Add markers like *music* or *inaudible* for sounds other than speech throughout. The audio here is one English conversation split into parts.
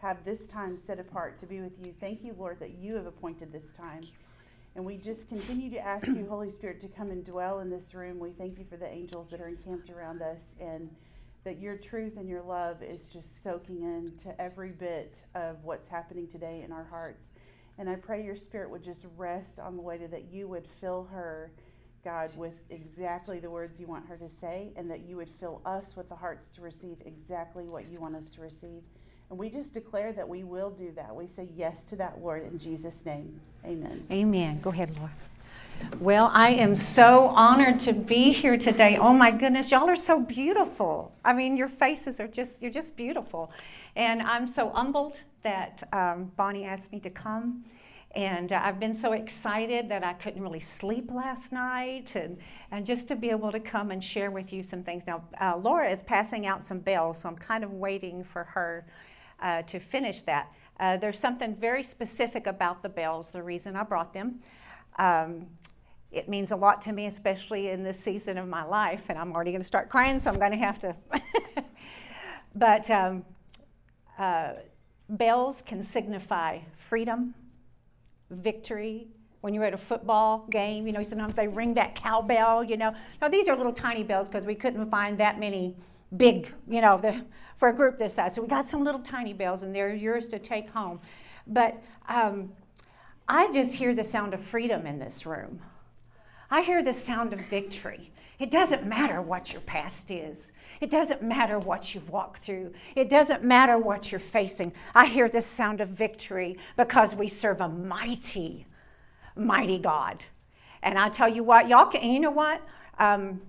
have this time set apart to be with you. Thank you, Lord, that you have appointed this time. And we just continue to ask you, Holy Spirit, to come and dwell in this room. We thank you for the angels that are encamped around us and that your truth and your love is just soaking into every bit of what's happening today in our hearts. And I pray your spirit would just rest on the way to that you would fill her, God, with exactly the words you want her to say, and that you would fill us with the hearts to receive exactly what you want us to receive. And we just declare that we will do that. We say yes to that, Lord, in Jesus' name. Amen. Amen. Go ahead, Laura. Well, I am so honored to be here today. Oh my goodness, y'all are so beautiful. I mean, your faces are just, you're just beautiful. And I'm so humbled that um, Bonnie asked me to come. And uh, I've been so excited that I couldn't really sleep last night, and, and just to be able to come and share with you some things. Now, uh, Laura is passing out some bells, so I'm kind of waiting for her uh, to finish that. Uh, there's something very specific about the bells, the reason I brought them. Um, it means a lot to me, especially in this season of my life, and I'm already going to start crying, so I'm going to have to. *laughs* but um, uh, bells can signify freedom, victory. When you're at a football game, you know, sometimes they ring that cowbell, you know. Now, these are little tiny bells because we couldn't find that many big, you know, the, for a group this size. So we got some little tiny bells, and they're yours to take home. But um, I just hear the sound of freedom in this room. I hear the sound of victory. It doesn't matter what your past is. It doesn't matter what you've walked through. It doesn't matter what you're facing. I hear the sound of victory because we serve a mighty, mighty God. And I tell you what, y'all can, you know what? Um,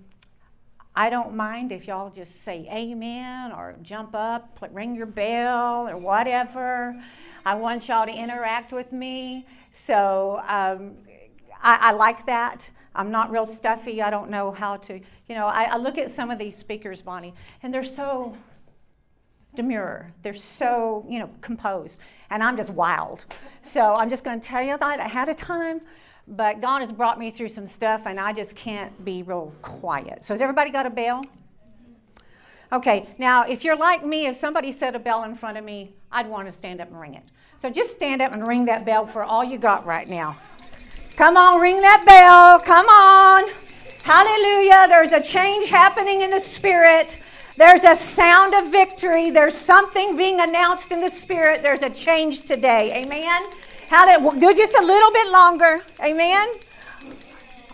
I don't mind if y'all just say amen or jump up, ring your bell or whatever. I want y'all to interact with me. So um, I, I like that. I'm not real stuffy. I don't know how to, you know, I, I look at some of these speakers, Bonnie, and they're so demure. They're so, you know, composed. And I'm just wild. So I'm just going to tell you that ahead of time. But God has brought me through some stuff, and I just can't be real quiet. So has everybody got a bell? Okay, now if you're like me, if somebody set a bell in front of me, I'd want to stand up and ring it. So just stand up and ring that bell for all you got right now. Come on, ring that bell. Come on. Hallelujah. There's a change happening in the spirit. There's a sound of victory. There's something being announced in the spirit. There's a change today. Amen. Hallelujah. Do just a little bit longer. Amen.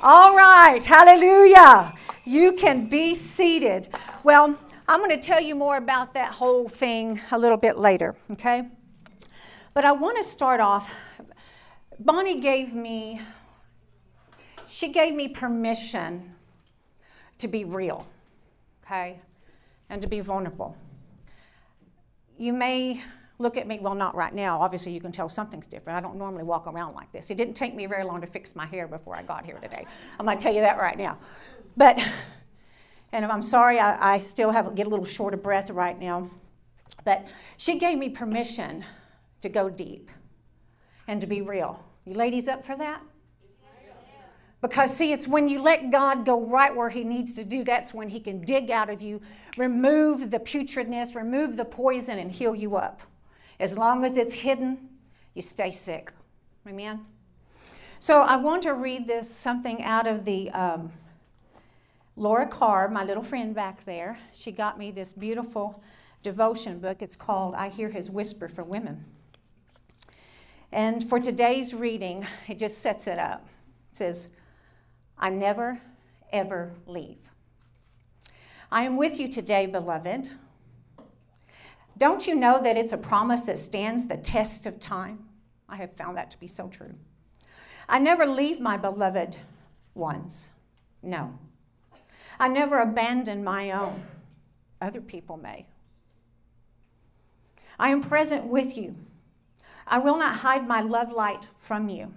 All right. Hallelujah. You can be seated. Well, I'm going to tell you more about that whole thing a little bit later, okay? But I want to start off Bonnie gave me, she gave me permission to be real, okay, and to be vulnerable. You may look at me, well, not right now. Obviously, you can tell something's different. I don't normally walk around like this. It didn't take me very long to fix my hair before I got here today. I'm going to tell you that right now. But, and I'm sorry, I, I still have get a little short of breath right now. But she gave me permission to go deep and to be real. You ladies up for that? Because, see, it's when you let God go right where He needs to do, that's when He can dig out of you, remove the putridness, remove the poison, and heal you up. As long as it's hidden, you stay sick. Amen? So, I want to read this something out of the um, Laura Carr, my little friend back there. She got me this beautiful devotion book. It's called I Hear His Whisper for Women. And for today's reading, it just sets it up. It says, I never, ever leave. I am with you today, beloved. Don't you know that it's a promise that stands the test of time? I have found that to be so true. I never leave my beloved ones. No. I never abandon my own. Other people may. I am present with you I will not hide my love light from you.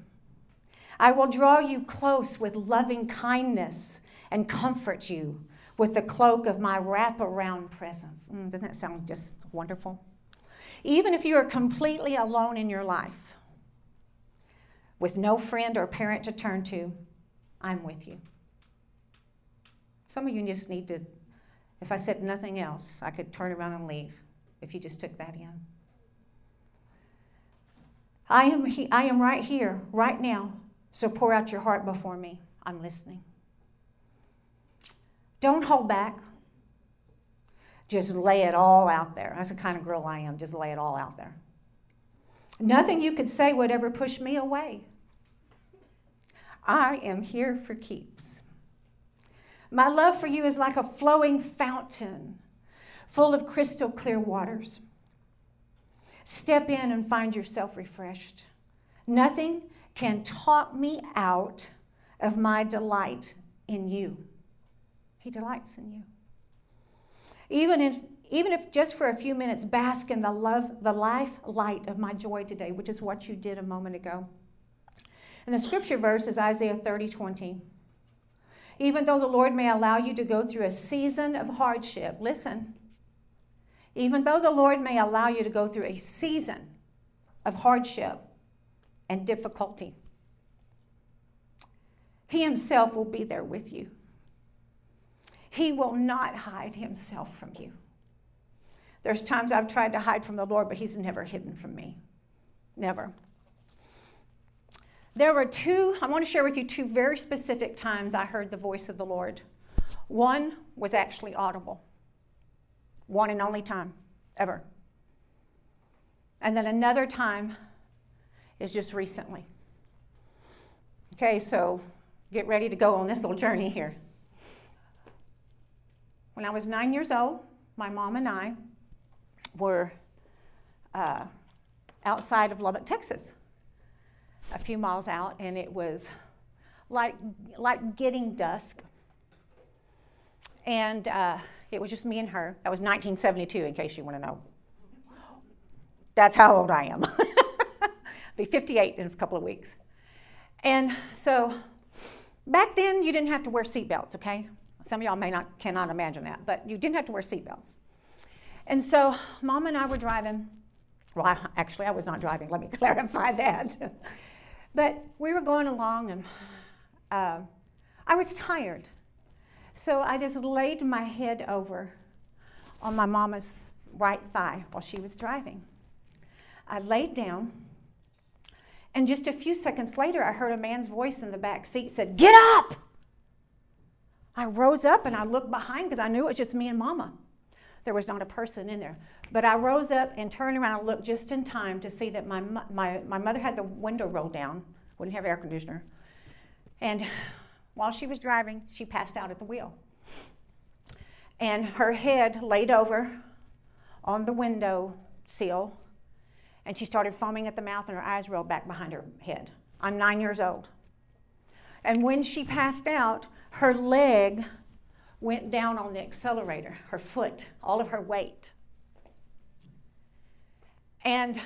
I will draw you close with loving kindness and comfort you with the cloak of my wraparound presence. Mm, doesn't that sound just wonderful? Even if you are completely alone in your life, with no friend or parent to turn to, I'm with you. Some of you just need to, if I said nothing else, I could turn around and leave if you just took that in. I am, he, I am right here, right now. So pour out your heart before me. I'm listening. Don't hold back. Just lay it all out there. That's the kind of girl I am. Just lay it all out there. Nothing you could say would ever push me away. I am here for keeps. My love for you is like a flowing fountain full of crystal clear waters. Step in and find yourself refreshed. Nothing can talk me out of my delight in you. He delights in you. Even if, even if just for a few minutes, bask in the love, the life light of my joy today, which is what you did a moment ago. And the scripture verse is Isaiah 30 20. Even though the Lord may allow you to go through a season of hardship, listen, even though the Lord may allow you to go through a season of hardship and difficulty, He Himself will be there with you. He will not hide Himself from you. There's times I've tried to hide from the Lord, but He's never hidden from me. Never. There were two, I want to share with you two very specific times I heard the voice of the Lord. One was actually audible, one and only time ever. And then another time is just recently. Okay, so get ready to go on this little journey here. When I was nine years old, my mom and I were uh, outside of Lubbock, Texas a few miles out, and it was like, like getting dusk. And uh, it was just me and her. That was 1972, in case you want to know. That's how old I am. *laughs* be 58 in a couple of weeks. And so back then, you didn't have to wear seatbelts, okay? Some of y'all may not cannot imagine that, but you didn't have to wear seatbelts. And so mom and I were driving. Well, I, actually, I was not driving. Let me *laughs* clarify that. But we were going along, and uh, I was tired. So I just laid my head over on my mama's right thigh while she was driving. I laid down, and just a few seconds later, I heard a man's voice in the back seat said, Get up! I rose up and I looked behind because I knew it was just me and mama. There was not a person in there. But I rose up and turned around and looked just in time to see that my, my, my mother had the window rolled down, wouldn't have air conditioner. And while she was driving, she passed out at the wheel. And her head laid over on the window sill, and she started foaming at the mouth, and her eyes rolled back behind her head. I'm nine years old. And when she passed out, her leg went down on the accelerator, her foot, all of her weight. And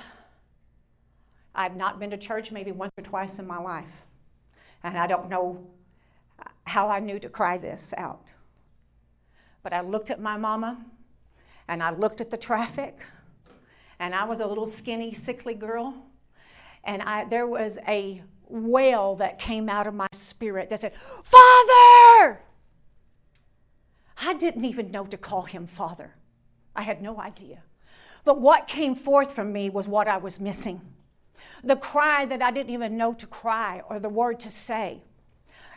I've not been to church maybe once or twice in my life. And I don't know how I knew to cry this out. But I looked at my mama and I looked at the traffic and I was a little skinny, sickly girl. And I, there was a wail that came out of my spirit that said, Father! I didn't even know to call him Father. I had no idea. But what came forth from me was what I was missing the cry that I didn't even know to cry or the word to say.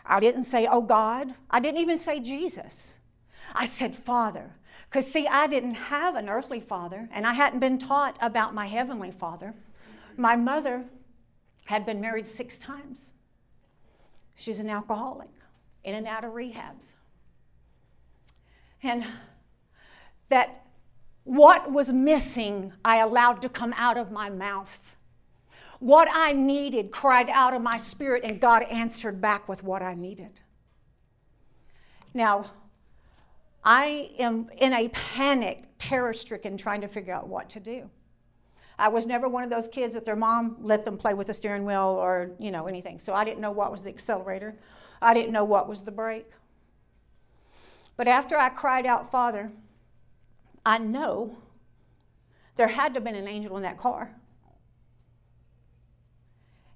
I didn't say, Oh God. I didn't even say Jesus. I said, Father. Because, see, I didn't have an earthly father, and I hadn't been taught about my heavenly father. My mother had been married six times. She's an alcoholic, in and out of rehabs. And that what was missing, I allowed to come out of my mouth. What I needed cried out of my spirit, and God answered back with what I needed. Now, I am in a panic, terror stricken, trying to figure out what to do. I was never one of those kids that their mom let them play with the steering wheel or, you know, anything. So I didn't know what was the accelerator. I didn't know what was the brake. But after I cried out, Father, I know there had to have been an angel in that car.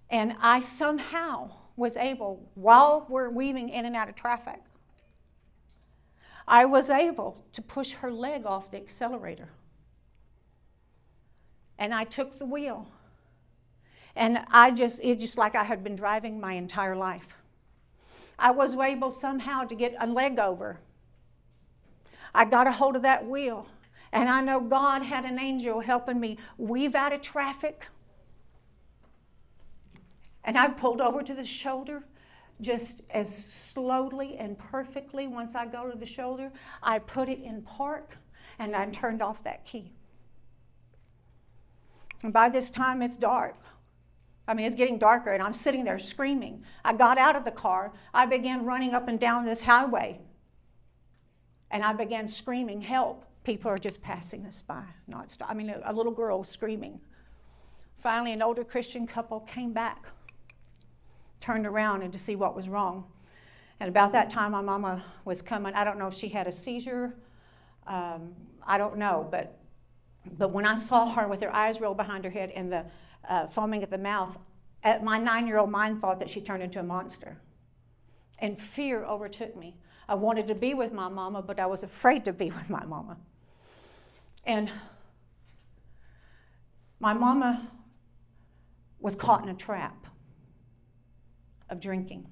And I somehow was able, while we're weaving in and out of traffic, I was able to push her leg off the accelerator. And I took the wheel. And I just, it's just like I had been driving my entire life. I was able somehow to get a leg over. I got a hold of that wheel. And I know God had an angel helping me weave out of traffic. And I pulled over to the shoulder just as slowly and perfectly. Once I go to the shoulder, I put it in park and I turned off that key. And by this time, it's dark. I mean, it's getting darker, and I'm sitting there screaming. I got out of the car. I began running up and down this highway. And I began screaming, Help. People are just passing us by, not stop. I mean, a, a little girl screaming. Finally, an older Christian couple came back, turned around and to see what was wrong. And about that time, my mama was coming. I don't know if she had a seizure. Um, I don't know, but but when I saw her with her eyes rolled behind her head and the uh, foaming at the mouth, at my nine year old mind thought that she turned into a monster. And fear overtook me. I wanted to be with my mama, but I was afraid to be *laughs* with my mama. And my mama was caught in a trap of drinking.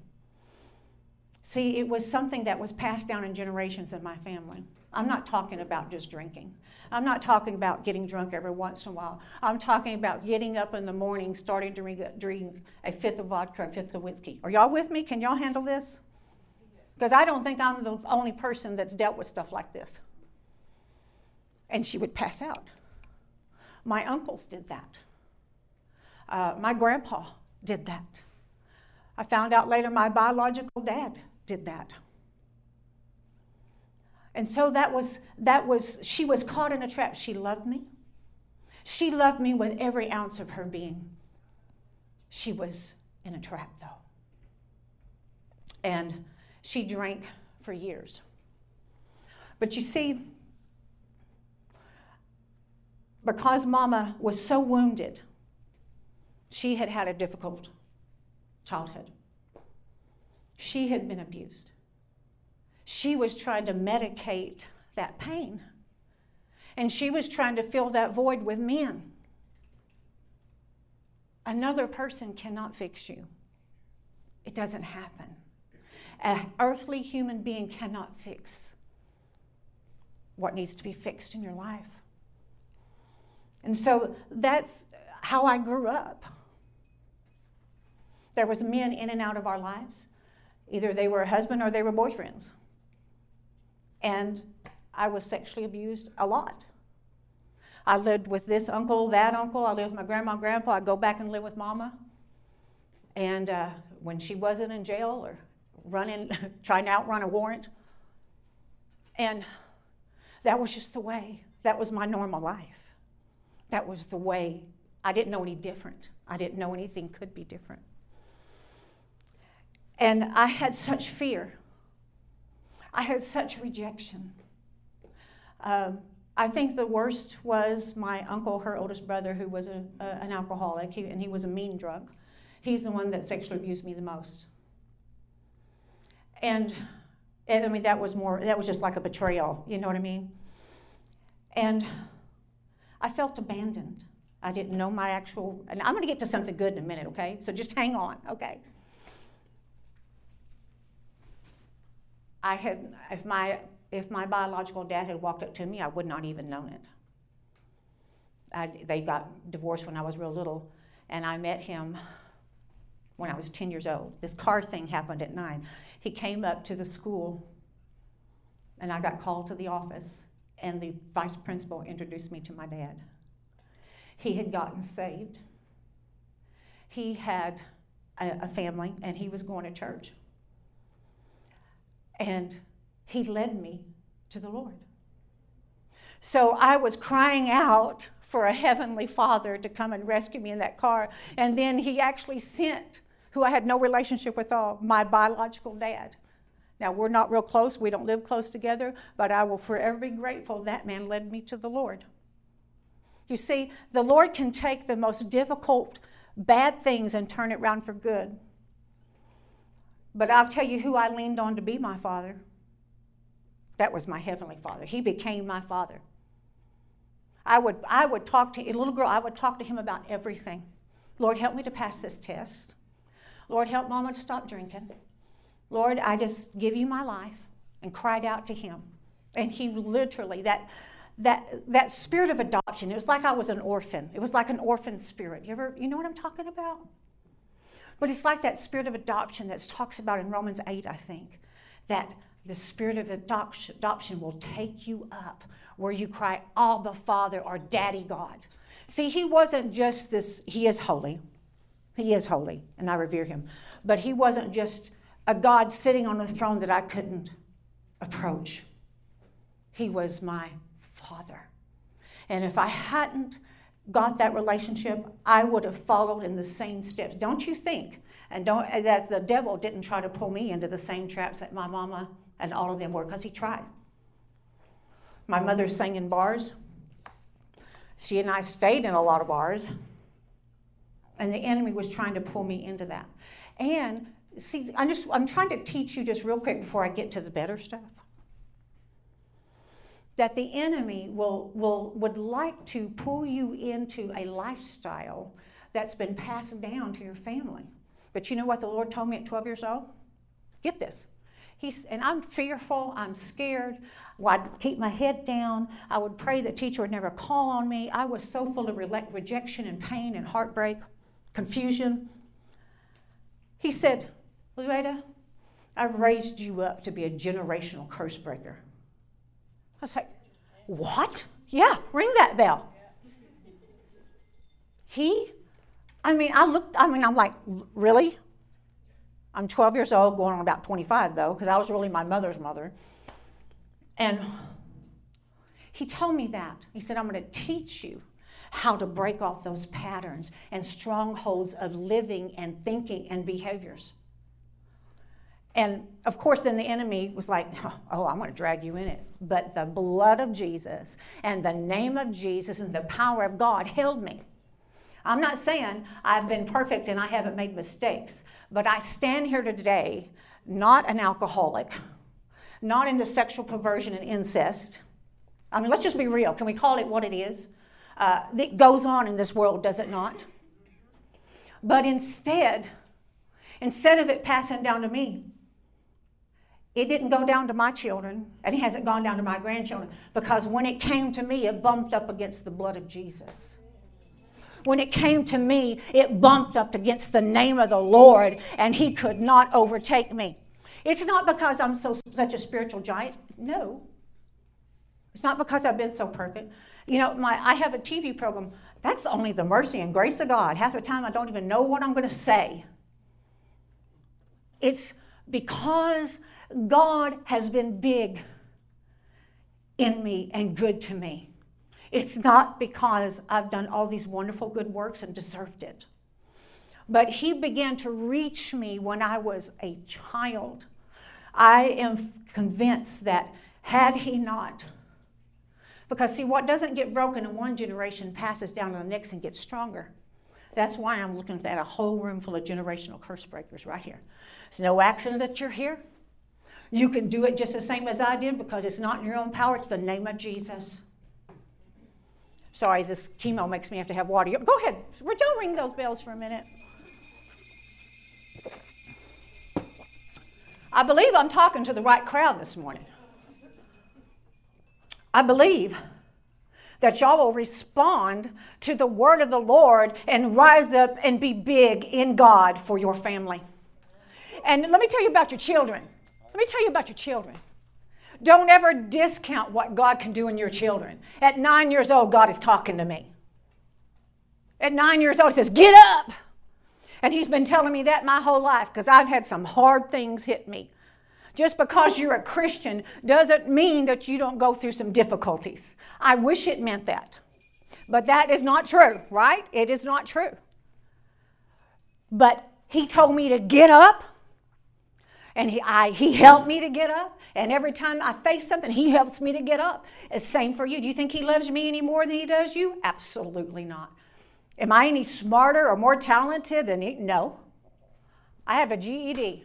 See, it was something that was passed down in generations in my family. I'm not talking about just drinking. I'm not talking about getting drunk every once in a while. I'm talking about getting up in the morning, starting to drink a fifth of vodka, a fifth of whiskey. Are y'all with me? Can y'all handle this? Because I don't think I'm the only person that's dealt with stuff like this. And she would pass out. My uncles did that. Uh, my grandpa did that. I found out later my biological dad did that. And so that was, that was, she was caught in a trap. She loved me. She loved me with every ounce of her being. She was in a trap, though. And she drank for years. But you see, because Mama was so wounded, she had had a difficult childhood. She had been abused she was trying to medicate that pain. And she was trying to fill that void with men. Another person cannot fix you, it doesn't happen. An earthly human being cannot fix what needs to be fixed in your life. And so that's how I grew up. There was men in and out of our lives. Either they were a husband or they were boyfriends. And I was sexually abused a lot. I lived with this uncle, that uncle. I lived with my grandma, grandpa. I'd go back and live with mama. And uh, when she wasn't in jail or running, *laughs* trying to outrun a warrant. And that was just the way. That was my normal life. That was the way. I didn't know any different. I didn't know anything could be different. And I had such fear I had such rejection. Um, I think the worst was my uncle, her oldest brother, who was a, a, an alcoholic, he, and he was a mean drunk. He's the one that sexually abused me the most. And, and I mean, that was more, that was just like a betrayal, you know what I mean? And I felt abandoned. I didn't know my actual, and I'm to get to something good in a minute, okay? So just hang on, okay? I had, if my, if my biological dad had walked up to me, I would not even known it. I, they got divorced when I was real little, and I met him when I was 10 years old. This car thing happened at nine. He came up to the school, and I got called to the office, and the vice principal introduced me to my dad. He had gotten saved. He had a, a family, and he was going to church. And he led me to the Lord. So I was crying out for a heavenly father to come and rescue me in that car. And then he actually sent, who I had no relationship with at all, my biological dad. Now, we're not real close, we don't live close together, but I will forever be grateful that man led me to the Lord. You see, the Lord can take the most difficult, bad things and turn it around for good. But I'll tell you who I leaned on to be my father. That was my heavenly father. He became my father. I would, I would talk to a little girl, I would talk to him about everything. Lord, help me to pass this test. Lord, help mama to stop drinking. Lord, I just give you my life and cried out to him. And he literally, that, that, that spirit of adoption, it was like I was an orphan. It was like an orphan spirit. You ever, you know what I'm talking about? But it's like that spirit of adoption that talks about in Romans 8, I think, that the spirit of adoption will take you up where you cry, Abba, Father, or Daddy God. See, he wasn't just this, he is holy. He is holy, and I revere him. But he wasn't just a God sitting on a throne that I couldn't approach. He was my father. And if I hadn't got that relationship, I would have followed in the same steps. Don't you think? And don't that the devil didn't try to pull me into the same traps that my mama and all of them were, because he tried. My mother sang in bars. She and I stayed in a lot of bars. And the enemy was trying to pull me into that. And see, I'm just I'm trying to teach you just real quick before I get to the better stuff. That the enemy will, will would like to pull you into a lifestyle that's been passed down to your family. But you know what the Lord told me at 12 years old? Get this. He's, and I'm fearful, I'm scared. Well, I'd keep my head down. I would pray that teacher would never call on me. I was so full of re- rejection and pain and heartbreak, confusion. He said, Louetta, I've raised you up to be a generational curse breaker. I was like, what? Yeah, ring that bell. He, I mean, I looked, I mean, I'm like, really? I'm 12 years old, going on about 25 though, because I was really my mother's mother. And he told me that. He said, I'm going to teach you how to break off those patterns and strongholds of living and thinking and behaviors. And of course, then the enemy was like, *laughs* Oh, I'm going to drag you in it. But the blood of Jesus and the name of Jesus and the power of God held me. I'm not saying I've been perfect and I haven't made mistakes, but I stand here today not an alcoholic, not into sexual perversion and incest. I mean, let's just be real. Can we call it what it is? Uh, it goes on in this world, does it not? But instead, instead of it passing down to me, it didn't go down to my children, and it hasn't gone down to my grandchildren, because when it came to me, it bumped up against the blood of Jesus when it came to me, it bumped up against the name of the Lord, and he could not overtake me. It's not because I'm so such a spiritual giant. No. It's not because I've been so perfect. You know, my I have a TV program. That's only the mercy and grace of God. Half the time I don't even know what I'm going to say. It's because God has been big in me and good to me. It's not because I've done all these wonderful good works and deserved it. But He began to reach me when I was a child. I am convinced that had He not, because see, what doesn't get broken in one generation passes down to the next and gets stronger. That's why I'm looking at a whole room full of generational curse breakers right here. It's no accident that you're here. You can do it just the same as I did because it's not in your own power, it's the name of Jesus. Sorry, this chemo makes me have to have water. Go ahead. Don't ring those bells for a minute. I believe I'm talking to the right crowd this morning. I believe that y'all will respond to the word of the Lord and rise up and be big in God for your family. And let me tell you about your children. Let me tell you about your children. Don't ever discount what God can do in your children. At nine years old, God is talking to me. At nine years old, He says, Get up. And He's been telling me that my whole life because I've had some hard things hit me. Just because you're a Christian doesn't mean that you don't go through some difficulties. I wish it meant that. But that is not true, right? It is not true. But He told me to get up and he, I, he helped me to get up. And every time I face something, he helps me to get up. It's same for you. Do you think he loves me any more than he does you? Absolutely not. Am I any smarter or more talented than he? No. I have a GED.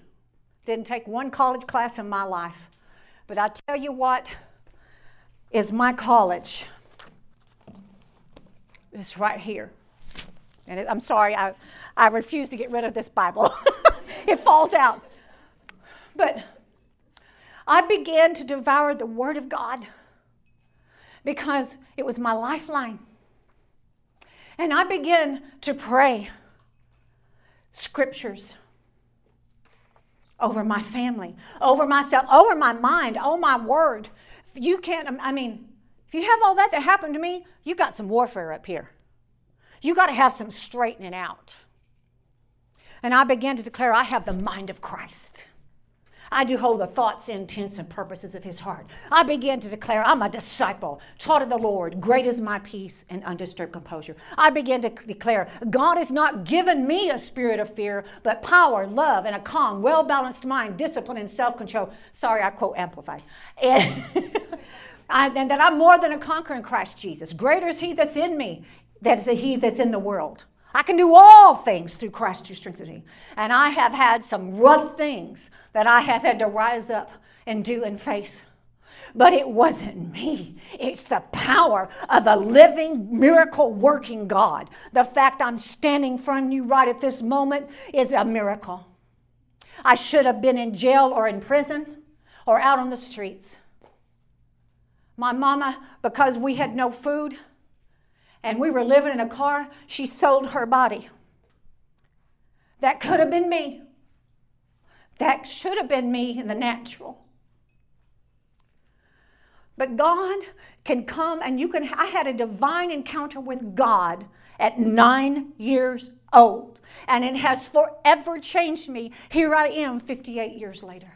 Didn't take one college class in my life. But I tell you what is my college. It's right here. And it, I'm sorry, I, I refuse to get rid of this Bible. *laughs* it falls out. But I began to devour the Word of God because it was my lifeline. And I began to pray scriptures over my family, over myself, over my mind, oh my word. You can't, I mean, if you have all that that happened to me, you got some warfare up here. You got to have some straightening out. And I began to declare, I have the mind of Christ. I do hold the thoughts, intents, and purposes of his heart. I begin to declare, I'm a disciple, taught of the Lord. Great is my peace and undisturbed composure. I begin to declare, God has not given me a spirit of fear, but power, love, and a calm, well balanced mind, discipline, and self control. Sorry, I quote amplified. And, *laughs* and that I'm more than a conqueror in Christ Jesus. Greater is he that's in me than is he that's in the world. I can do all things through Christ who strengthens me. And I have had some rough things that I have had to rise up and do and face. But it wasn't me. It's the power of a living, miracle working God. The fact I'm standing from you right at this moment is a miracle. I should have been in jail or in prison or out on the streets. My mama, because we had no food, and we were living in a car, she sold her body. That could have been me. That should have been me in the natural. But God can come and you can. I had a divine encounter with God at nine years old, and it has forever changed me. Here I am 58 years later.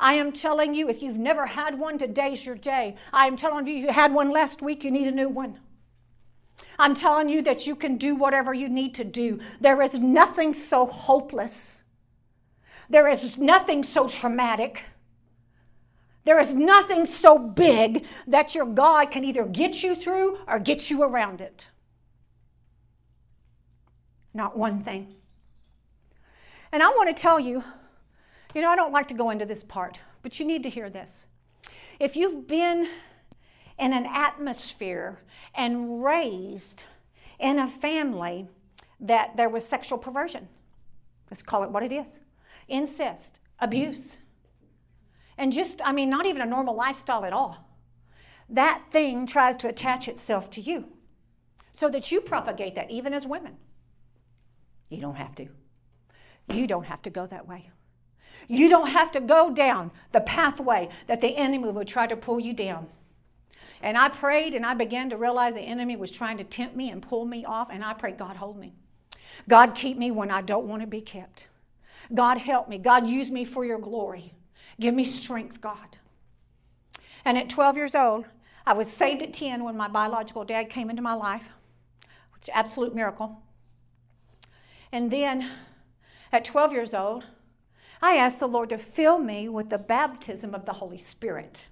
I am telling you, if you've never had one, today's your day. I am telling you, you had one last week, you need a new one. I'm telling you that you can do whatever you need to do. There is nothing so hopeless. There is nothing so traumatic. There is nothing so big that your God can either get you through or get you around it. Not one thing. And I want to tell you, you know, I don't like to go into this part, but you need to hear this. If you've been in an atmosphere and raised in a family that there was sexual perversion. Let's call it what it is incest, abuse. And just, I mean, not even a normal lifestyle at all. That thing tries to attach itself to you so that you propagate that, even as women. You don't have to. You don't have to go that way. You don't have to go down the pathway that the enemy would try to pull you down. And I prayed and I began to realize the enemy was trying to tempt me and pull me off. And I prayed, God, hold me. God, keep me when I don't want to be kept. God, help me. God, use me for your glory. Give me strength, God. And at 12 years old, I was saved at 10 when my biological dad came into my life, which is absolute miracle. And then at 12 years old, I asked the Lord to fill me with the baptism of the Holy Spirit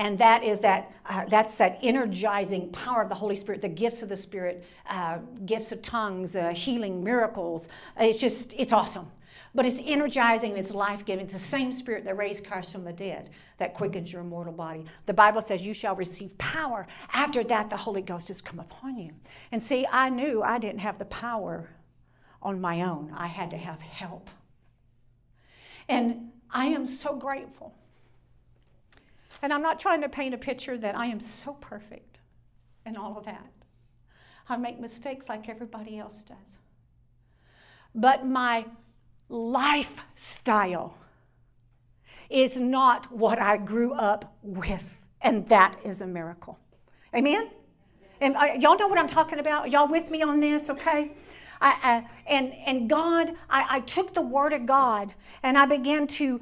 and that is that uh, that's that energizing power of the holy spirit the gifts of the spirit uh, gifts of tongues uh, healing miracles. It's just it's awesome. But it's energizing it's life-giving. It's the same spirit that raised christ from the dead that quickens your mortal body. The bible says you shall receive power. After that the holy ghost has come upon you. And see i knew i didn't have the power on my own. I had to have help. And i am so grateful and I'm not trying to paint a picture that I am so perfect and all of that. I make mistakes like everybody else does. But my lifestyle is not what I grew up with, and that is a miracle. Amen? And uh, y'all know what I'm talking about? Y'all with me on this, okay? I, uh, and, and God, I, I took the Word of God and I began to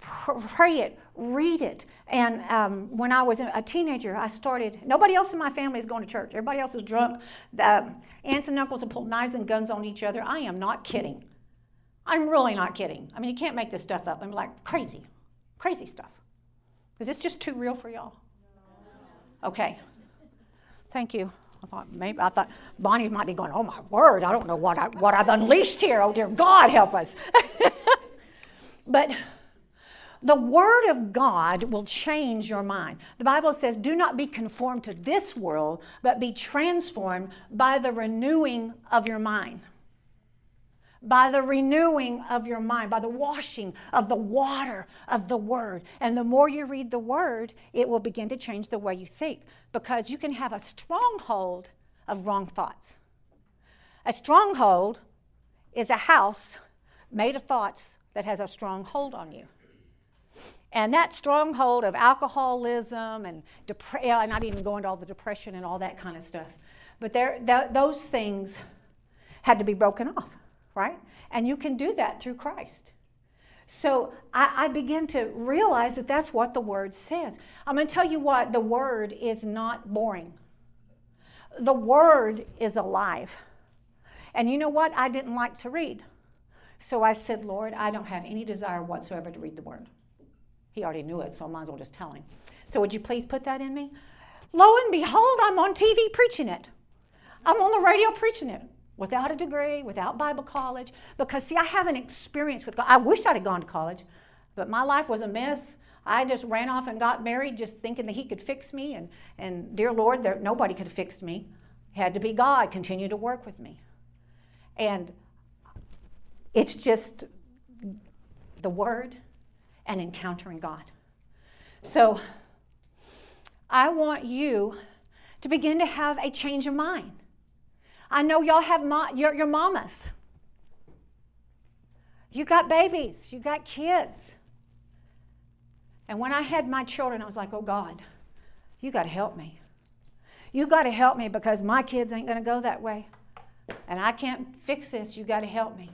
pray it, read it. And um, when I was a teenager, I started, nobody else in my family is going to church. Everybody else is drunk. The aunts and uncles have pulled knives and guns on each other. I am not kidding. I'm really not kidding. I mean, you can't make this stuff up. I'm like crazy, crazy stuff. Is this just too real for y'all? Okay. Thank you. I thought maybe I thought Bonnie might be going, oh my word, I don't know what I what I've unleashed here. Oh dear God help us. *laughs* but The Word of God will change your mind. The Bible says, Do not be conformed to this world, but be transformed by the renewing of your mind. By the renewing of your mind, by the washing of the water of the Word. And the more you read the Word, it will begin to change the way you think because you can have a stronghold of wrong thoughts. A stronghold is a house made of thoughts that has a strong hold on you. And that stronghold of alcoholism and I'm not even going to all the depression and all that kind of stuff, but there, th- those things had to be broken off, right? And you can do that through Christ. So I, I begin to realize that that's what the Word says. I'm going to tell you what, the Word is not boring, the Word is alive. And you know what? I didn't like to read. So I said, Lord, I don't have any desire whatsoever to read the Word. He already knew it, so I might as well just tell him. So would you please put that in me? Lo and behold, I'm on TV preaching it. I'm on the radio preaching it without a degree, without Bible college, because see, I have an experience with God. I wish I'd have gone to college, but my life was a mess. I just ran off and got married just thinking that He could fix me, and, and dear Lord, there, nobody could have fixed me. Had to be God continue to work with me. And it's just the Word and encountering God. So I want you to begin to have a change of mind. I know y'all have mo- your, your mamas. You got babies, you got kids. And when I had my children, I was like, oh God, you got to help me. You got to help me because my kids ain't going to go that way. And I can't fix this. You got to help me.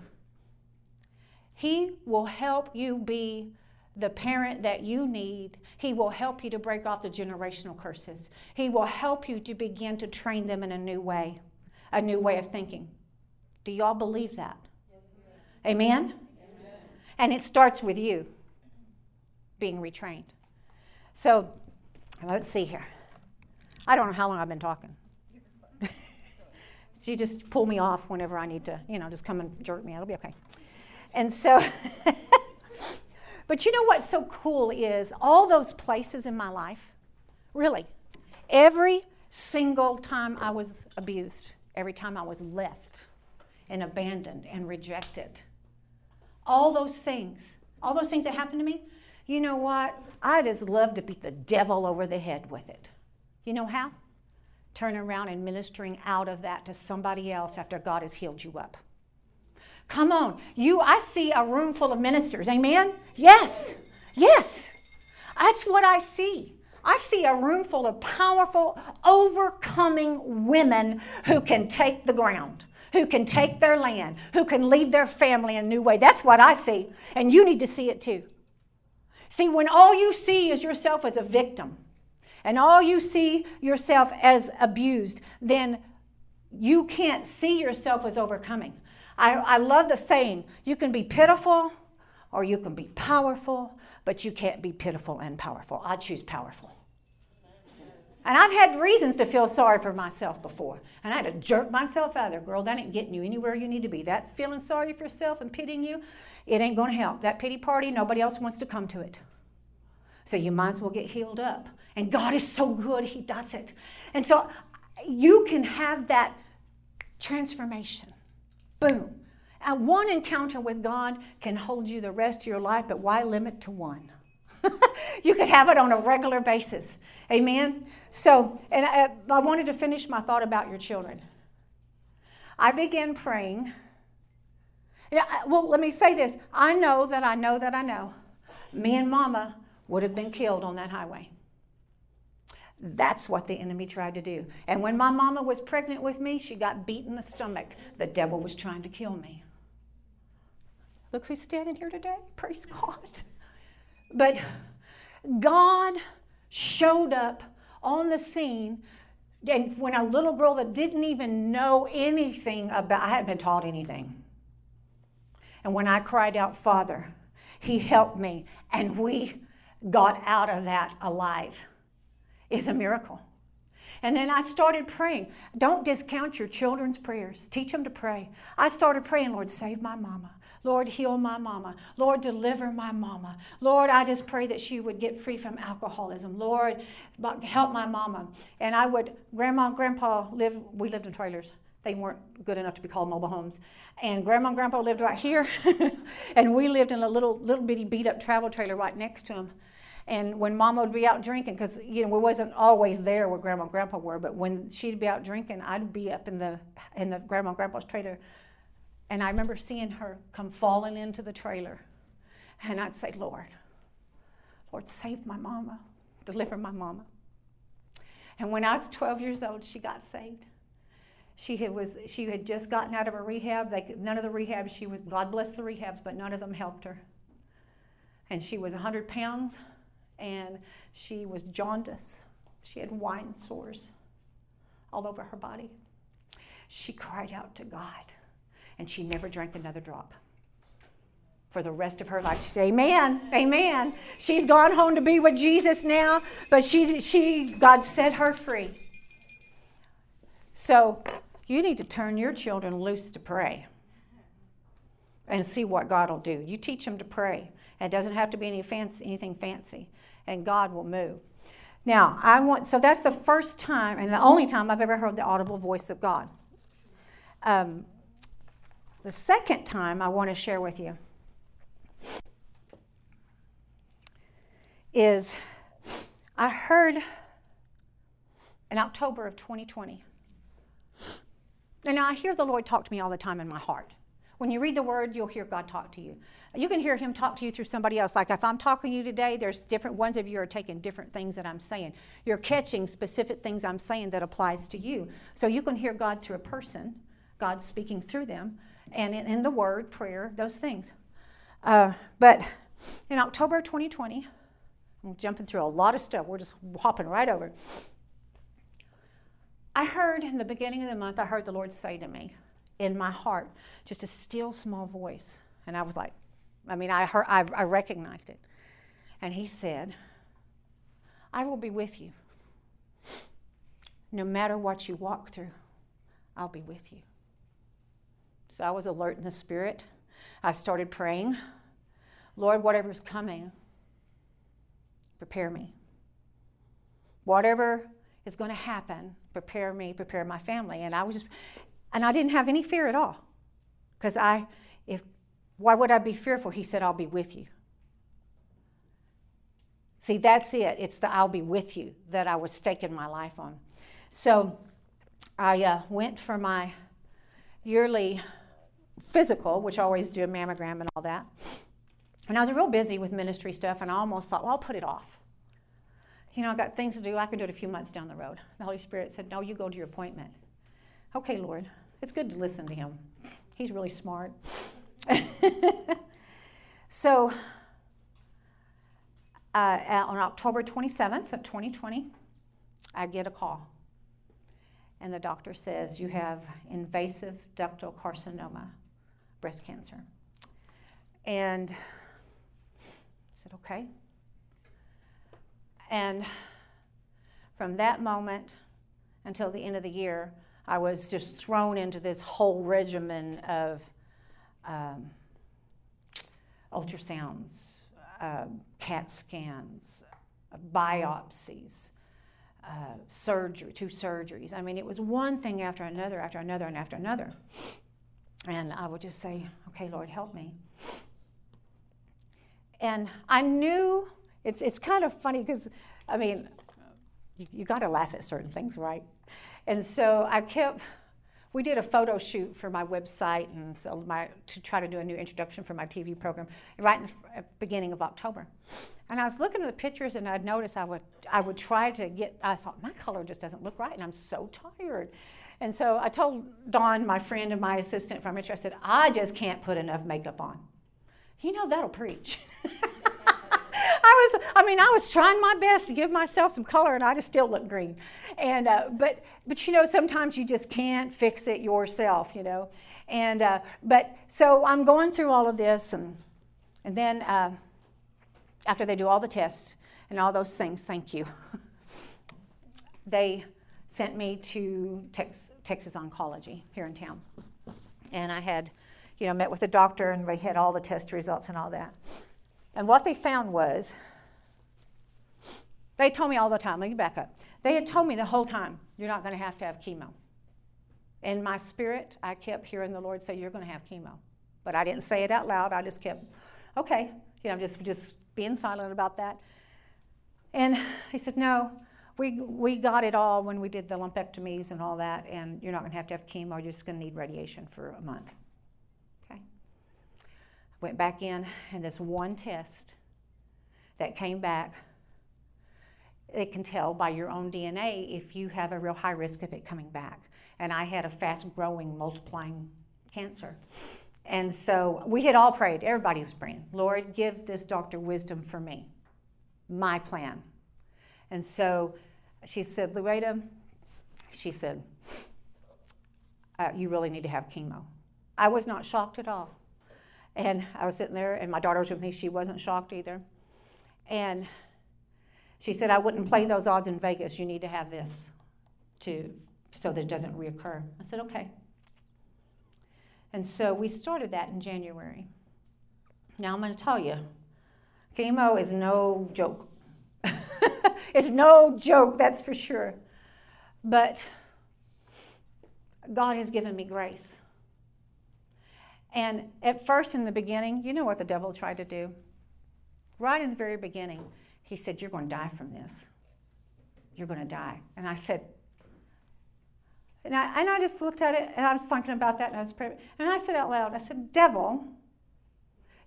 He will help you be the parent that you need. He will help you to break off the generational curses. He will help you to begin to train them in a new way, a new way of thinking. Do y'all believe that? Yes, Amen? Amen? And it starts with you being retrained. So let's see here. I don't know how long I've been talking. *laughs* so you just pull me off whenever I need to, you know, just come and jerk me. It'll be okay. And so. *laughs* But you know what's so cool is all those places in my life, really, every single time I was abused, every time I was left and abandoned and rejected, all those things, all those things that happened to me, you know what? I just love to beat the devil over the head with it. You know how? Turn around and ministering out of that to somebody else after God has healed you up. Come on. You I see a room full of ministers. Amen? Yes. Yes. That's what I see. I see a room full of powerful, overcoming women who can take the ground, who can take their land, who can lead their family in a new way. That's what I see. And you need to see it too. See, when all you see is yourself as a victim and all you see yourself as abused, then you can't see yourself as overcoming. I, I love the saying you can be pitiful or you can be powerful, but you can't be pitiful and powerful. I choose powerful. And I've had reasons to feel sorry for myself before. And I had to jerk myself out of there. Girl, that ain't getting you anywhere you need to be. That feeling sorry for yourself and pitying you, it ain't going to help. That pity party, nobody else wants to come to it. So you might as well get healed up. And God is so good, He does it. And so you can have that transformation. Boom. And one encounter with God can hold you the rest of your life, but why limit to one? *laughs* you could have it on a regular basis. Amen? So, and I, I wanted to finish my thought about your children. I began praying. Well, let me say this. I know that I know that I know. Me and Mama would have been killed on that highway. That's what the enemy tried to do. And when my mama was pregnant with me, she got beat in the stomach. The devil was trying to kill me. Look who's standing here today. Praise God. But God showed up on the scene. And when a little girl that didn't even know anything about, I hadn't been taught anything. And when I cried out, Father, He helped me, and we got out of that alive is a miracle. And then I started praying. Don't discount your children's prayers, teach them to pray. I started praying, Lord, save my mama. Lord, heal my mama. Lord, deliver my mama. Lord, I just pray that she would get free from alcoholism. Lord, help my mama. And I would, grandma and grandpa lived, we lived in trailers. They weren't good enough to be called mobile homes. And grandma and grandpa lived right here. *laughs* and we lived in a little, little bitty beat up travel trailer right next to them. And when mama would be out drinking, because you know we wasn't always there where grandma and grandpa were, but when she'd be out drinking, I'd be up in the in the grandma and grandpa's trailer and I remember seeing her come falling into the trailer. And I'd say, Lord, Lord, save my mama, deliver my mama. And when I was 12 years old, she got saved. She had, was, she had just gotten out of a rehab. They, none of the rehabs, she was, God bless the rehabs, but none of them helped her. And she was 100 pounds and she was jaundice. She had wine sores all over her body. She cried out to God and she never drank another drop for the rest of her life. She said, Amen, Amen. She's gone home to be with Jesus now, but she, she, God set her free. So you need to turn your children loose to pray and see what God will do. You teach them to pray. It doesn't have to be any fancy, anything fancy, and God will move. Now, I want so that's the first time and the only time I've ever heard the audible voice of God. Um, the second time I want to share with you is I heard in October of 2020. And now I hear the Lord talk to me all the time in my heart. When you read the word, you'll hear God talk to you. You can hear him talk to you through somebody else. Like if I'm talking to you today, there's different ones of you are taking different things that I'm saying. You're catching specific things I'm saying that applies to you. So you can hear God through a person, God speaking through them and in, in the Word, prayer, those things. Uh, but in October 2020, I'm jumping through a lot of stuff. We're just hopping right over. I heard in the beginning of the month, I heard the Lord say to me in my heart, just a still small voice. And I was like, I mean, I, heard, I, I recognized it. And He said, I will be with you. No matter what you walk through, I'll be with you. So I was alert in the spirit. I started praying, Lord, whatever's coming, prepare me. Whatever is going to happen, prepare me, prepare my family. And I was just, and I didn't have any fear at all. Because I, if, why would I be fearful? He said, I'll be with you. See, that's it. It's the I'll be with you that I was staking my life on. So I uh, went for my yearly physical, which I always do a mammogram and all that. And I was real busy with ministry stuff, and I almost thought, well, I'll put it off. You know, I've got things to do. I can do it a few months down the road. The Holy Spirit said, no, you go to your appointment. Okay, Lord. It's good to listen to him. He's really smart. *laughs* so, uh, on October 27th of 2020, I get a call. And the doctor says, You have invasive ductal carcinoma breast cancer. And I said, okay. And from that moment until the end of the year, I was just thrown into this whole regimen of um, ultrasounds, uh, CAT scans, biopsies, uh, surgery, two surgeries. I mean, it was one thing after another, after another, and after another. And I would just say, okay, Lord, help me. And I knew it's, it's kind of funny because, I mean, you, you got to laugh at certain things, right? And so I kept, we did a photo shoot for my website and so my, to try to do a new introduction for my TV program right in the uh, beginning of October. And I was looking at the pictures and I'd notice I would, I would try to get, I thought, my color just doesn't look right and I'm so tired. And so I told Dawn, my friend and my assistant from Richard, I said, I just can't put enough makeup on. You know, that'll preach. *laughs* I was, I mean, I was trying my best to give myself some color, and I just still look green. And uh, but, but you know, sometimes you just can't fix it yourself, you know. And uh, but so I'm going through all of this, and and then uh, after they do all the tests and all those things, thank you. *laughs* they sent me to Tex- Texas Oncology here in town. And I had, you know, met with a doctor and we had all the test results and all that. And what they found was, they told me all the time, let me back up. They had told me the whole time, you're not going to have to have chemo. In my spirit, I kept hearing the Lord say, You're going to have chemo. But I didn't say it out loud. I just kept, okay, you know, just, just being silent about that. And he said, No, we, we got it all when we did the lumpectomies and all that, and you're not going to have to have chemo. You're just going to need radiation for a month. Went back in, and this one test that came back it can tell by your own DNA if you have a real high risk of it coming back. And I had a fast growing, multiplying cancer. And so we had all prayed, everybody was praying, Lord, give this doctor wisdom for me, my plan. And so she said, Loretta, she said, uh, you really need to have chemo. I was not shocked at all. And I was sitting there, and my daughter was with me. She wasn't shocked either. And she said, I wouldn't play those odds in Vegas. You need to have this to, so that it doesn't reoccur. I said, okay. And so we started that in January. Now I'm going to tell you, chemo is no joke. *laughs* it's no joke, that's for sure. But God has given me grace. And at first, in the beginning, you know what the devil tried to do? Right in the very beginning, he said, You're going to die from this. You're going to die. And I said, and I, and I just looked at it and I was thinking about that and I was praying. And I said out loud, I said, Devil,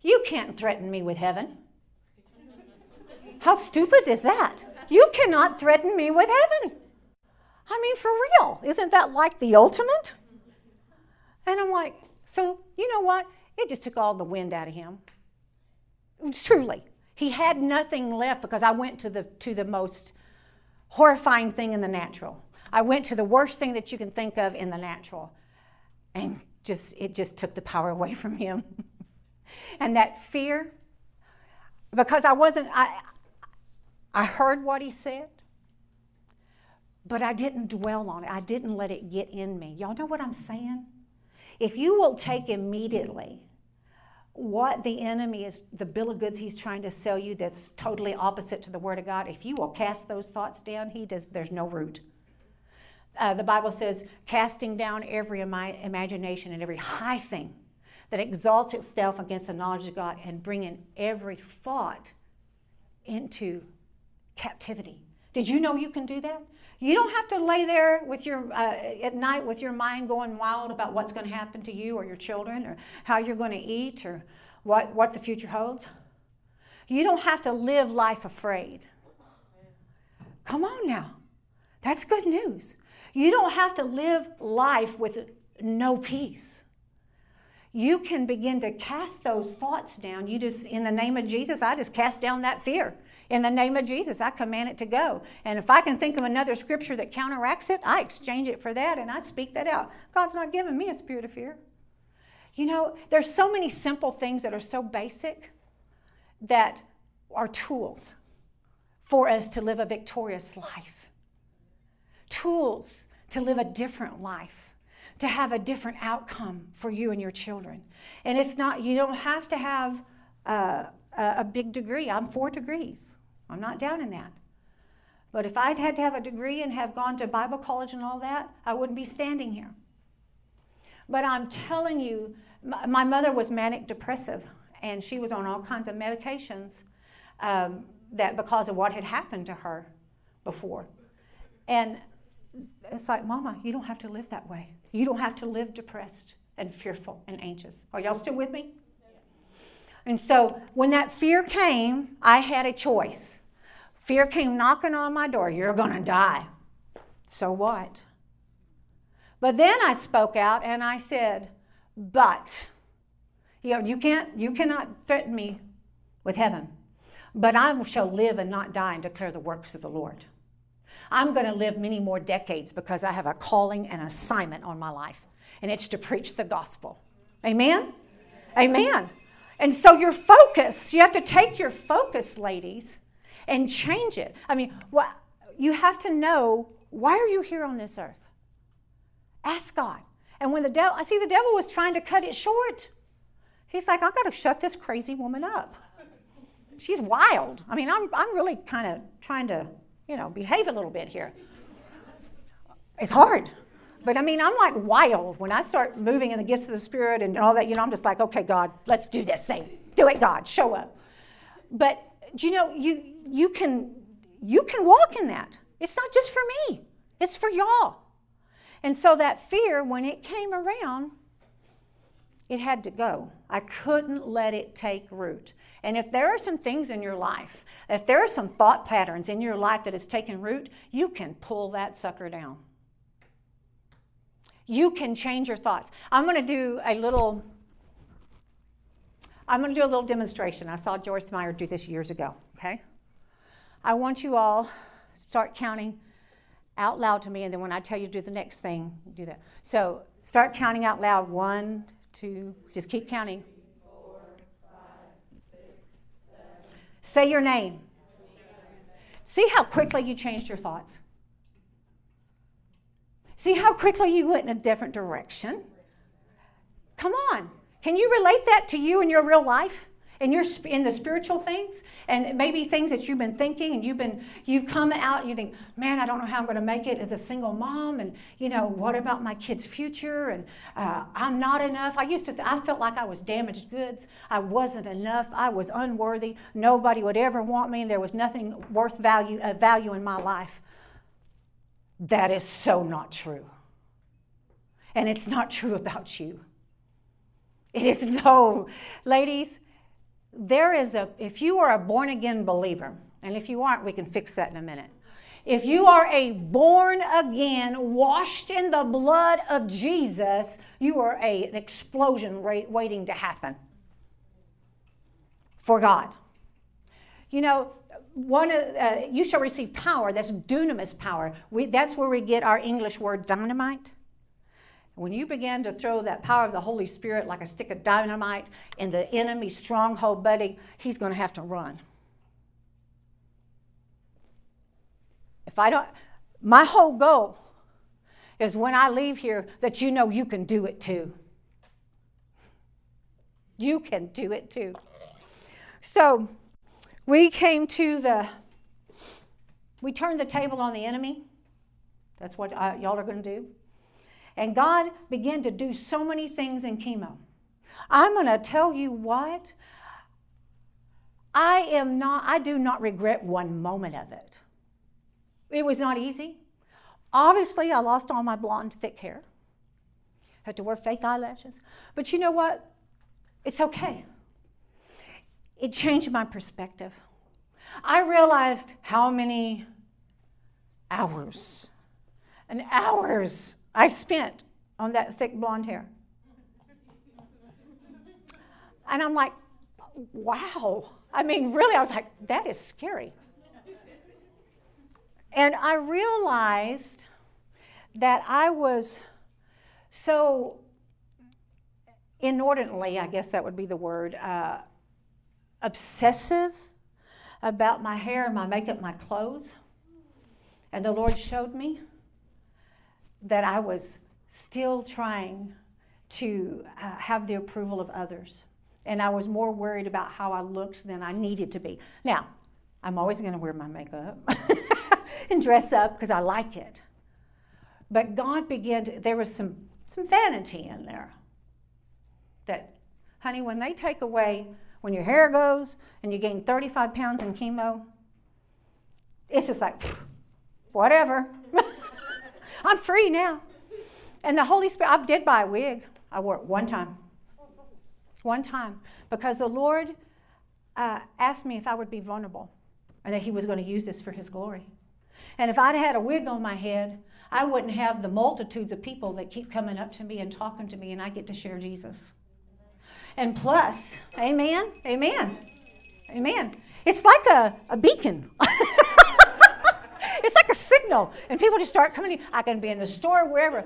you can't threaten me with heaven. *laughs* How stupid is that? You cannot threaten me with heaven. I mean, for real. Isn't that like the ultimate? And I'm like, so you know what? It just took all the wind out of him. Truly. He had nothing left because I went to the, to the most horrifying thing in the natural. I went to the worst thing that you can think of in the natural. And just it just took the power away from him. *laughs* and that fear, because I wasn't, I, I heard what he said, but I didn't dwell on it. I didn't let it get in me. Y'all know what I'm saying? If you will take immediately what the enemy is, the bill of goods he's trying to sell you that's totally opposite to the Word of God, if you will cast those thoughts down, he does, there's no root. Uh, the Bible says, casting down every imagination and every high thing that exalts itself against the knowledge of God and bringing every thought into captivity. Did you know you can do that? You don't have to lay there with your uh, at night with your mind going wild about what's going to happen to you or your children or how you're going to eat or what, what the future holds. You don't have to live life afraid. Come on now. That's good news. You don't have to live life with no peace. You can begin to cast those thoughts down. You just, in the name of Jesus, I just cast down that fear. In the name of Jesus, I command it to go. And if I can think of another scripture that counteracts it, I exchange it for that and I speak that out. God's not giving me a spirit of fear. You know, there's so many simple things that are so basic that are tools for us to live a victorious life. Tools to live a different life, to have a different outcome for you and your children. And it's not, you don't have to have a, a big degree. I'm four degrees. I'm not down in that. But if I'd had to have a degree and have gone to Bible college and all that, I wouldn't be standing here. But I'm telling you, my mother was manic depressive, and she was on all kinds of medications um, that because of what had happened to her before. And it's like, Mama, you don't have to live that way. You don't have to live depressed and fearful and anxious. Are y'all still with me? And so when that fear came, I had a choice. Fear came knocking on my door. You're going to die. So what? But then I spoke out and I said, but you know, you can't you cannot threaten me with heaven. But I shall live and not die and declare the works of the Lord. I'm going to live many more decades because I have a calling and assignment on my life, and it's to preach the gospel. Amen? Amen. And so your focus, you have to take your focus, ladies, and change it. I mean, you have to know Why are you here on this earth? Ask God. And when the devil, I see the devil was trying to cut it short. He's like, I've got to shut this crazy woman up. She's wild. I mean, I'm, I'm really kind of trying to, you know, behave a little bit here. It's hard. But I mean, I'm like wild when I start moving in the gifts of the Spirit and all that. You know, I'm just like, okay, God, let's do this thing. Do it, God. Show up. But you know, you you can you can walk in that. It's not just for me. It's for y'all. And so that fear, when it came around, it had to go. I couldn't let it take root. And if there are some things in your life, if there are some thought patterns in your life that has taken root, you can pull that sucker down. You can change your thoughts. I'm going to do a little I'm going to do a little demonstration. I saw Joyce Meyer do this years ago, okay? I want you all start counting out loud to me, and then when I tell you to do the next thing, do that. So start counting out loud. One, two, just keep counting. Say your name. See how quickly you changed your thoughts? See how quickly you went in a different direction? Come on. Can you relate that to you in your real life? In your in the spiritual things and maybe things that you've been thinking and you've been you've come out and you think man i don't know how i'm going to make it as a single mom and you know what about my kids future and uh, i'm not enough i used to th- i felt like i was damaged goods i wasn't enough i was unworthy nobody would ever want me and there was nothing worth value uh, value in my life that is so not true and it's not true about you it is *laughs* no, ladies, there is a, if you are a born again believer, and if you aren't, we can fix that in a minute. If you are a born again, washed in the blood of Jesus, you are a, an explosion waiting to happen for God. You know, one uh, you shall receive power. That's dunamis power. We, that's where we get our English word dynamite. When you begin to throw that power of the Holy Spirit like a stick of dynamite in the enemy's stronghold, buddy, he's going to have to run. If I don't, my whole goal is when I leave here that you know you can do it too. You can do it too. So we came to the, we turned the table on the enemy. That's what I, y'all are going to do. And God began to do so many things in chemo. I'm going to tell you what, I am not, I do not regret one moment of it. It was not easy. Obviously, I lost all my blonde, thick hair. Had to wear fake eyelashes. But you know what? It's okay. It changed my perspective. I realized how many hours and hours I spent on that thick blonde hair. And I'm like, wow. I mean, really, I was like, that is scary. And I realized that I was so inordinately, I guess that would be the word, uh, obsessive about my hair, my makeup, my clothes. And the Lord showed me that I was still trying to uh, have the approval of others. And I was more worried about how I looked than I needed to be. Now, I'm always going to wear my makeup *laughs* and dress up because I like it. But God began to, there was some, some vanity in there. That, honey, when they take away, when your hair goes and you gain 35 pounds in chemo, it's just like, whatever. *laughs* I'm free now. And the Holy Spirit, I did buy a wig. I wore it one time. One time. Because the Lord uh, asked me if I would be vulnerable and that He was going to use this for His glory. And if I'd had a wig on my head, I wouldn't have the multitudes of people that keep coming up to me and talking to me, and I get to share Jesus. And plus, amen, amen, amen. It's like a, a beacon. *laughs* It's like a signal. And people just start coming in. I can be in the store, wherever.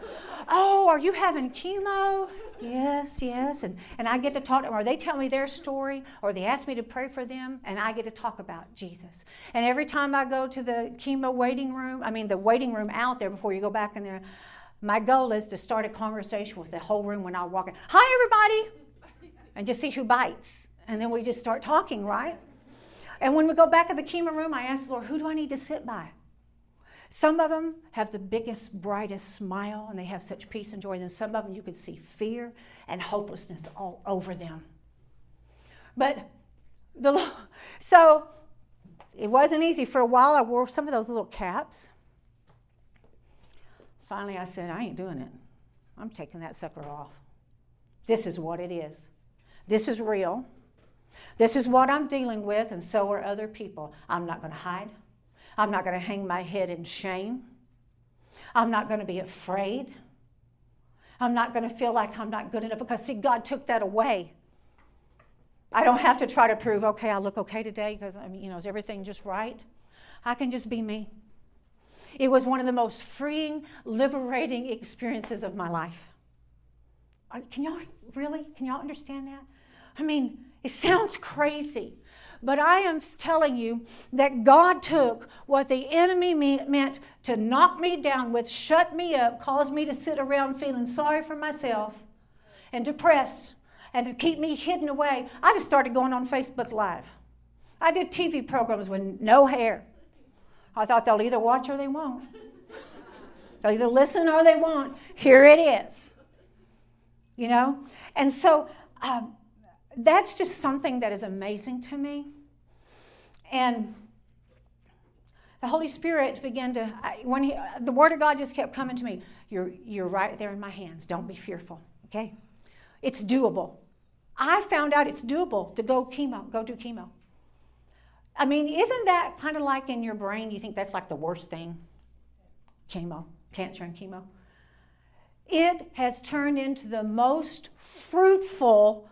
Oh, are you having chemo? Yes, yes. And, and I get to talk to them, or they tell me their story, or they ask me to pray for them, and I get to talk about Jesus. And every time I go to the chemo waiting room, I mean, the waiting room out there before you go back in there, my goal is to start a conversation with the whole room when I walk in. Hi, everybody! And just see who bites. And then we just start talking, right? And when we go back in the chemo room, I ask the Lord, who do I need to sit by? Some of them have the biggest, brightest smile and they have such peace and joy. And some of them you can see fear and hopelessness all over them. But the *laughs* so it wasn't easy. For a while I wore some of those little caps. Finally I said, I ain't doing it. I'm taking that sucker off. This is what it is. This is real. This is what I'm dealing with, and so are other people. I'm not going to hide. I'm not going to hang my head in shame. I'm not going to be afraid. I'm not going to feel like I'm not good enough because, see, God took that away. I don't have to try to prove, okay, I look okay today because, I mean, you know, is everything just right? I can just be me. It was one of the most freeing, liberating experiences of my life. Can y'all really? Can y'all understand that? I mean, it sounds crazy. But I am telling you that God took what the enemy meant to knock me down with, shut me up, cause me to sit around feeling sorry for myself and depressed and to keep me hidden away. I just started going on Facebook Live. I did TV programs with no hair. I thought they'll either watch or they won't. they'll either listen or they won't. Here it is. You know? And so, um, that's just something that is amazing to me. And the Holy Spirit began to, when he, the Word of God just kept coming to me. You're, you're right there in my hands. Don't be fearful, okay? It's doable. I found out it's doable to go chemo, go do chemo. I mean, isn't that kind of like in your brain, you think that's like the worst thing? Chemo, cancer and chemo. It has turned into the most fruitful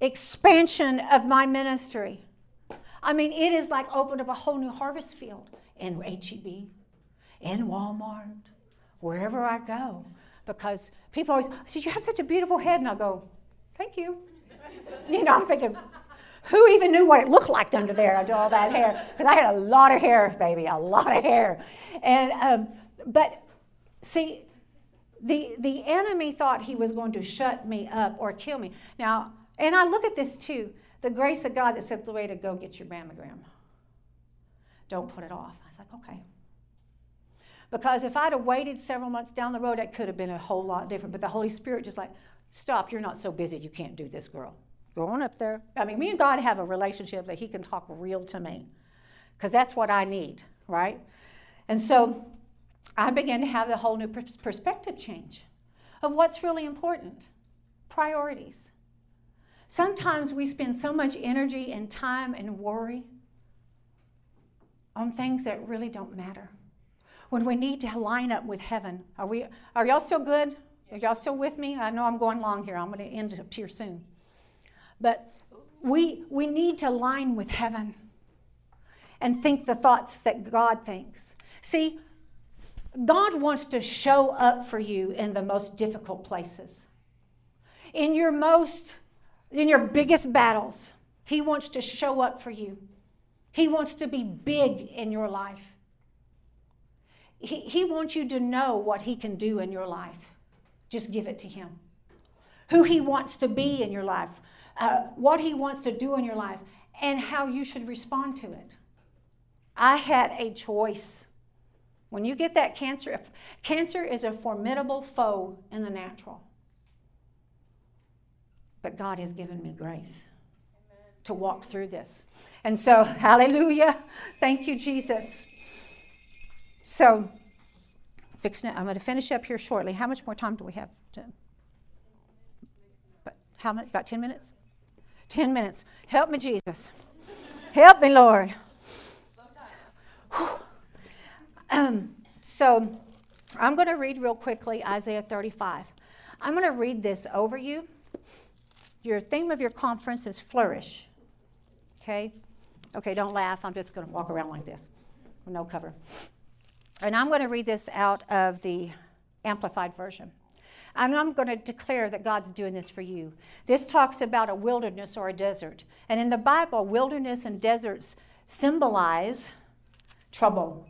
expansion of my ministry. I mean, it is like opened up a whole new harvest field in HEB, in Walmart, wherever I go. Because people always say, You have such a beautiful head. And I go, Thank you. *laughs* you know, I'm thinking, who even knew what it looked like under there under all that hair? Because I had a lot of hair, baby, a lot of hair. And um, but see, the the enemy thought he was going to shut me up or kill me. Now and I look at this too the grace of God that said, the way to go get your mammogram. Don't put it off. I was like, okay. Because if I'd have waited several months down the road, it could have been a whole lot different. But the Holy Spirit just like, stop, you're not so busy, you can't do this, girl. Go on up there. I mean, me and God have a relationship that He can talk real to me. Because that's what I need, right? And so I began to have a whole new perspective change of what's really important priorities. Sometimes we spend so much energy and time and worry on things that really don't matter. When we need to line up with heaven. Are we are y'all still good? Are y'all still with me? I know I'm going long here. I'm going to end up here soon. But we we need to line with heaven and think the thoughts that God thinks. See, God wants to show up for you in the most difficult places. In your most in your biggest battles. He wants to show up for you. He wants to be big in your life. He, he wants you to know what He can do in your life. Just give it to Him. Who He wants to be in your life, uh, what He wants to do in your life, and how you should respond to it. I had a choice. When you get that cancer, cancer is a formidable foe in the natural. But God has given me grace Amen. to walk through this. And so, *laughs* hallelujah. Thank you, Jesus. So, fixing it, I'm going to finish up here shortly. How much more time do we have? To, but how much? About 10 minutes? 10 minutes. Help me, Jesus. Help me, Lord. So, um, so I'm going to read real quickly Isaiah 35. I'm going to read this over you your theme of your conference is flourish. Okay? Okay, don't laugh. I'm just going to walk around like this. No cover. And I'm going to read this out of the Amplified Version. And I'm going to declare that God's doing this for you. This talks about a wilderness or a desert. And in the Bible, wilderness and deserts symbolize trouble,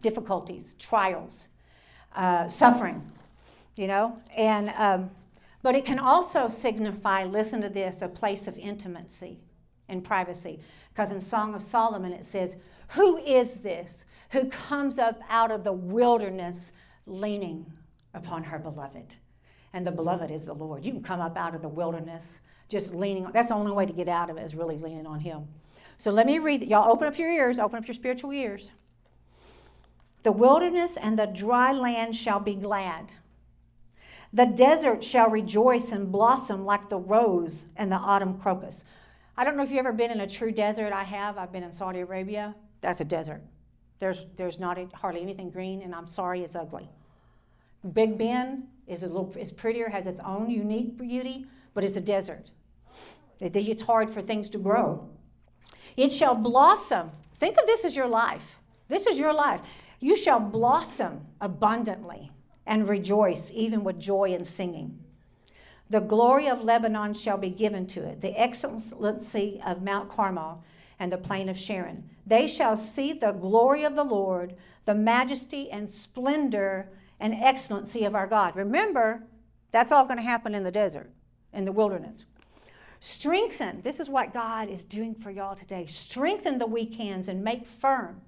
difficulties, trials, uh, suffering, you know? And, um, but it can also signify, listen to this, a place of intimacy and privacy. Because in Song of Solomon it says, Who is this who comes up out of the wilderness leaning upon her beloved? And the beloved is the Lord. You can come up out of the wilderness just leaning on, that's the only way to get out of it is really leaning on Him. So let me read, y'all open up your ears, open up your spiritual ears. The wilderness and the dry land shall be glad. The desert shall rejoice and blossom like the rose and the autumn crocus. I don't know if you've ever been in a true desert. I have. I've been in Saudi Arabia. That's a desert. There's, there's not hardly anything green, and I'm sorry, it's ugly. Big Bend is a little is prettier, has its own unique beauty, but it's a desert. It's hard for things to grow. It shall blossom. Think of this as your life. This is your life. You shall blossom abundantly and rejoice, even with joy and singing. The glory of Lebanon shall be given to it, the excellency of Mount Carmel and the plain of Sharon. They shall see the glory of the Lord, the majesty and splendor and excellency of our God. Remember, that's all going to happen in the desert, in the wilderness. Strengthen, this is what God is doing for y'all today. Strengthen the weak hands and make firm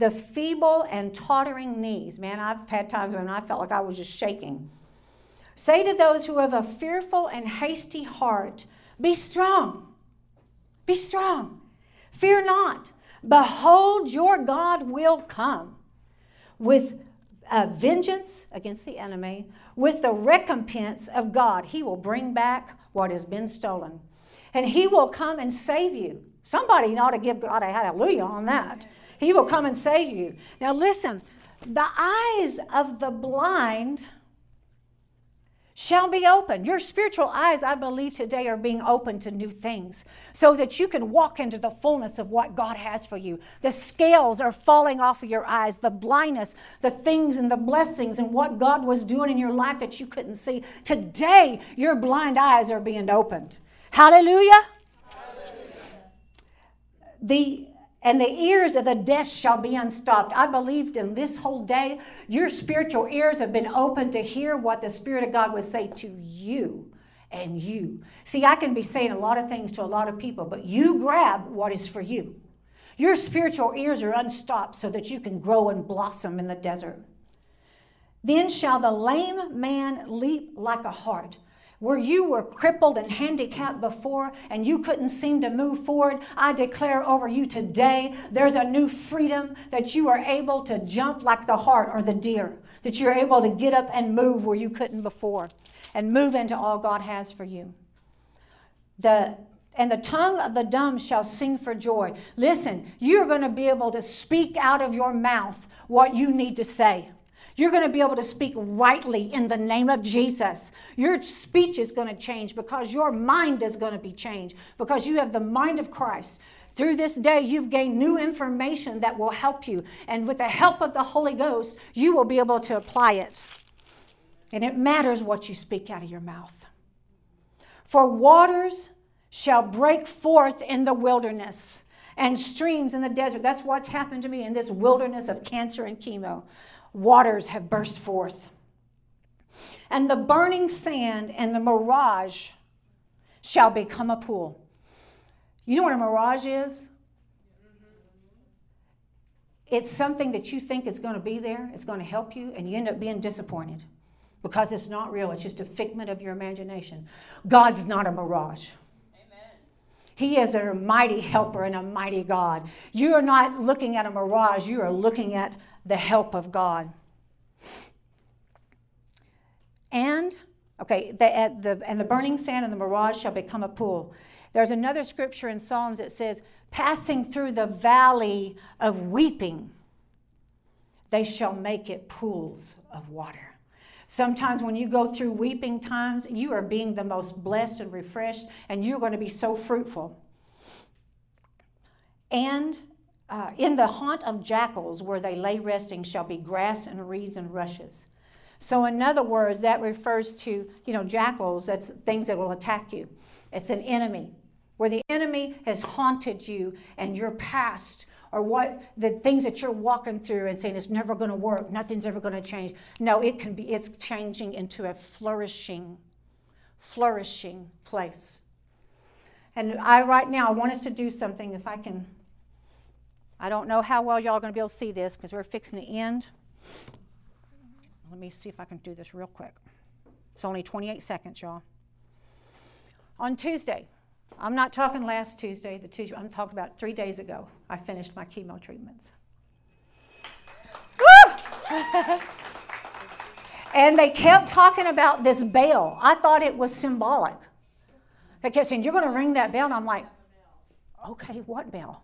the feeble and tottering knees. Man, I've had times when I felt like I was just shaking. Say to those who have a fearful and hasty heart, Be strong. Be strong. Fear not. Behold, your God will come with a vengeance against the enemy, with the recompense of God. He will bring back what has been stolen. And He will come and save you. Somebody ought to give God a hallelujah on that. He will come and save you. Now, listen the eyes of the blind shall be opened. Your spiritual eyes, I believe, today are being opened to new things so that you can walk into the fullness of what God has for you. The scales are falling off of your eyes, the blindness, the things and the blessings and what God was doing in your life that you couldn't see. Today, your blind eyes are being opened. Hallelujah. Hallelujah. The and the ears of the deaf shall be unstopped. I believed in this whole day, your spiritual ears have been open to hear what the Spirit of God would say to you and you. See, I can be saying a lot of things to a lot of people, but you grab what is for you. Your spiritual ears are unstopped so that you can grow and blossom in the desert. Then shall the lame man leap like a hart where you were crippled and handicapped before and you couldn't seem to move forward, I declare over you today there's a new freedom that you are able to jump like the hart or the deer, that you're able to get up and move where you couldn't before and move into all God has for you. The and the tongue of the dumb shall sing for joy. Listen, you're going to be able to speak out of your mouth what you need to say. You're going to be able to speak rightly in the name of Jesus. Your speech is going to change because your mind is going to be changed because you have the mind of Christ. Through this day, you've gained new information that will help you. And with the help of the Holy Ghost, you will be able to apply it. And it matters what you speak out of your mouth. For waters shall break forth in the wilderness and streams in the desert. That's what's happened to me in this wilderness of cancer and chemo waters have burst forth. And the burning sand and the mirage shall become a pool. You know what a mirage is? It's something that you think is going to be there, it's going to help you, and you end up being disappointed because it's not real. It's just a figment of your imagination. God's not a mirage. He is a mighty helper and a mighty God. You are not looking at a mirage, you are looking at the help of God. And, okay, the, the, and the burning sand and the mirage shall become a pool. There's another scripture in Psalms that says, passing through the valley of weeping, they shall make it pools of water. Sometimes when you go through weeping times, you are being the most blessed and refreshed, and you're going to be so fruitful. And uh, in the haunt of jackals, where they lay resting, shall be grass and reeds and rushes. So, in other words, that refers to, you know, jackals, that's things that will attack you. It's an enemy. Where the enemy has haunted you and your past or what the things that you're walking through and saying it's never going to work, nothing's ever going to change. No, it can be, it's changing into a flourishing, flourishing place. And I, right now, I want us to do something if I can. I don't know how well y'all are going to be able to see this because we're fixing to end. Let me see if I can do this real quick. It's only 28 seconds, y'all. On Tuesday, I'm not talking last Tuesday, the Tuesday, I'm talking about three days ago, I finished my chemo treatments. *laughs* and they kept talking about this bell. I thought it was symbolic. They kept saying, You're going to ring that bell. And I'm like, Okay, what bell?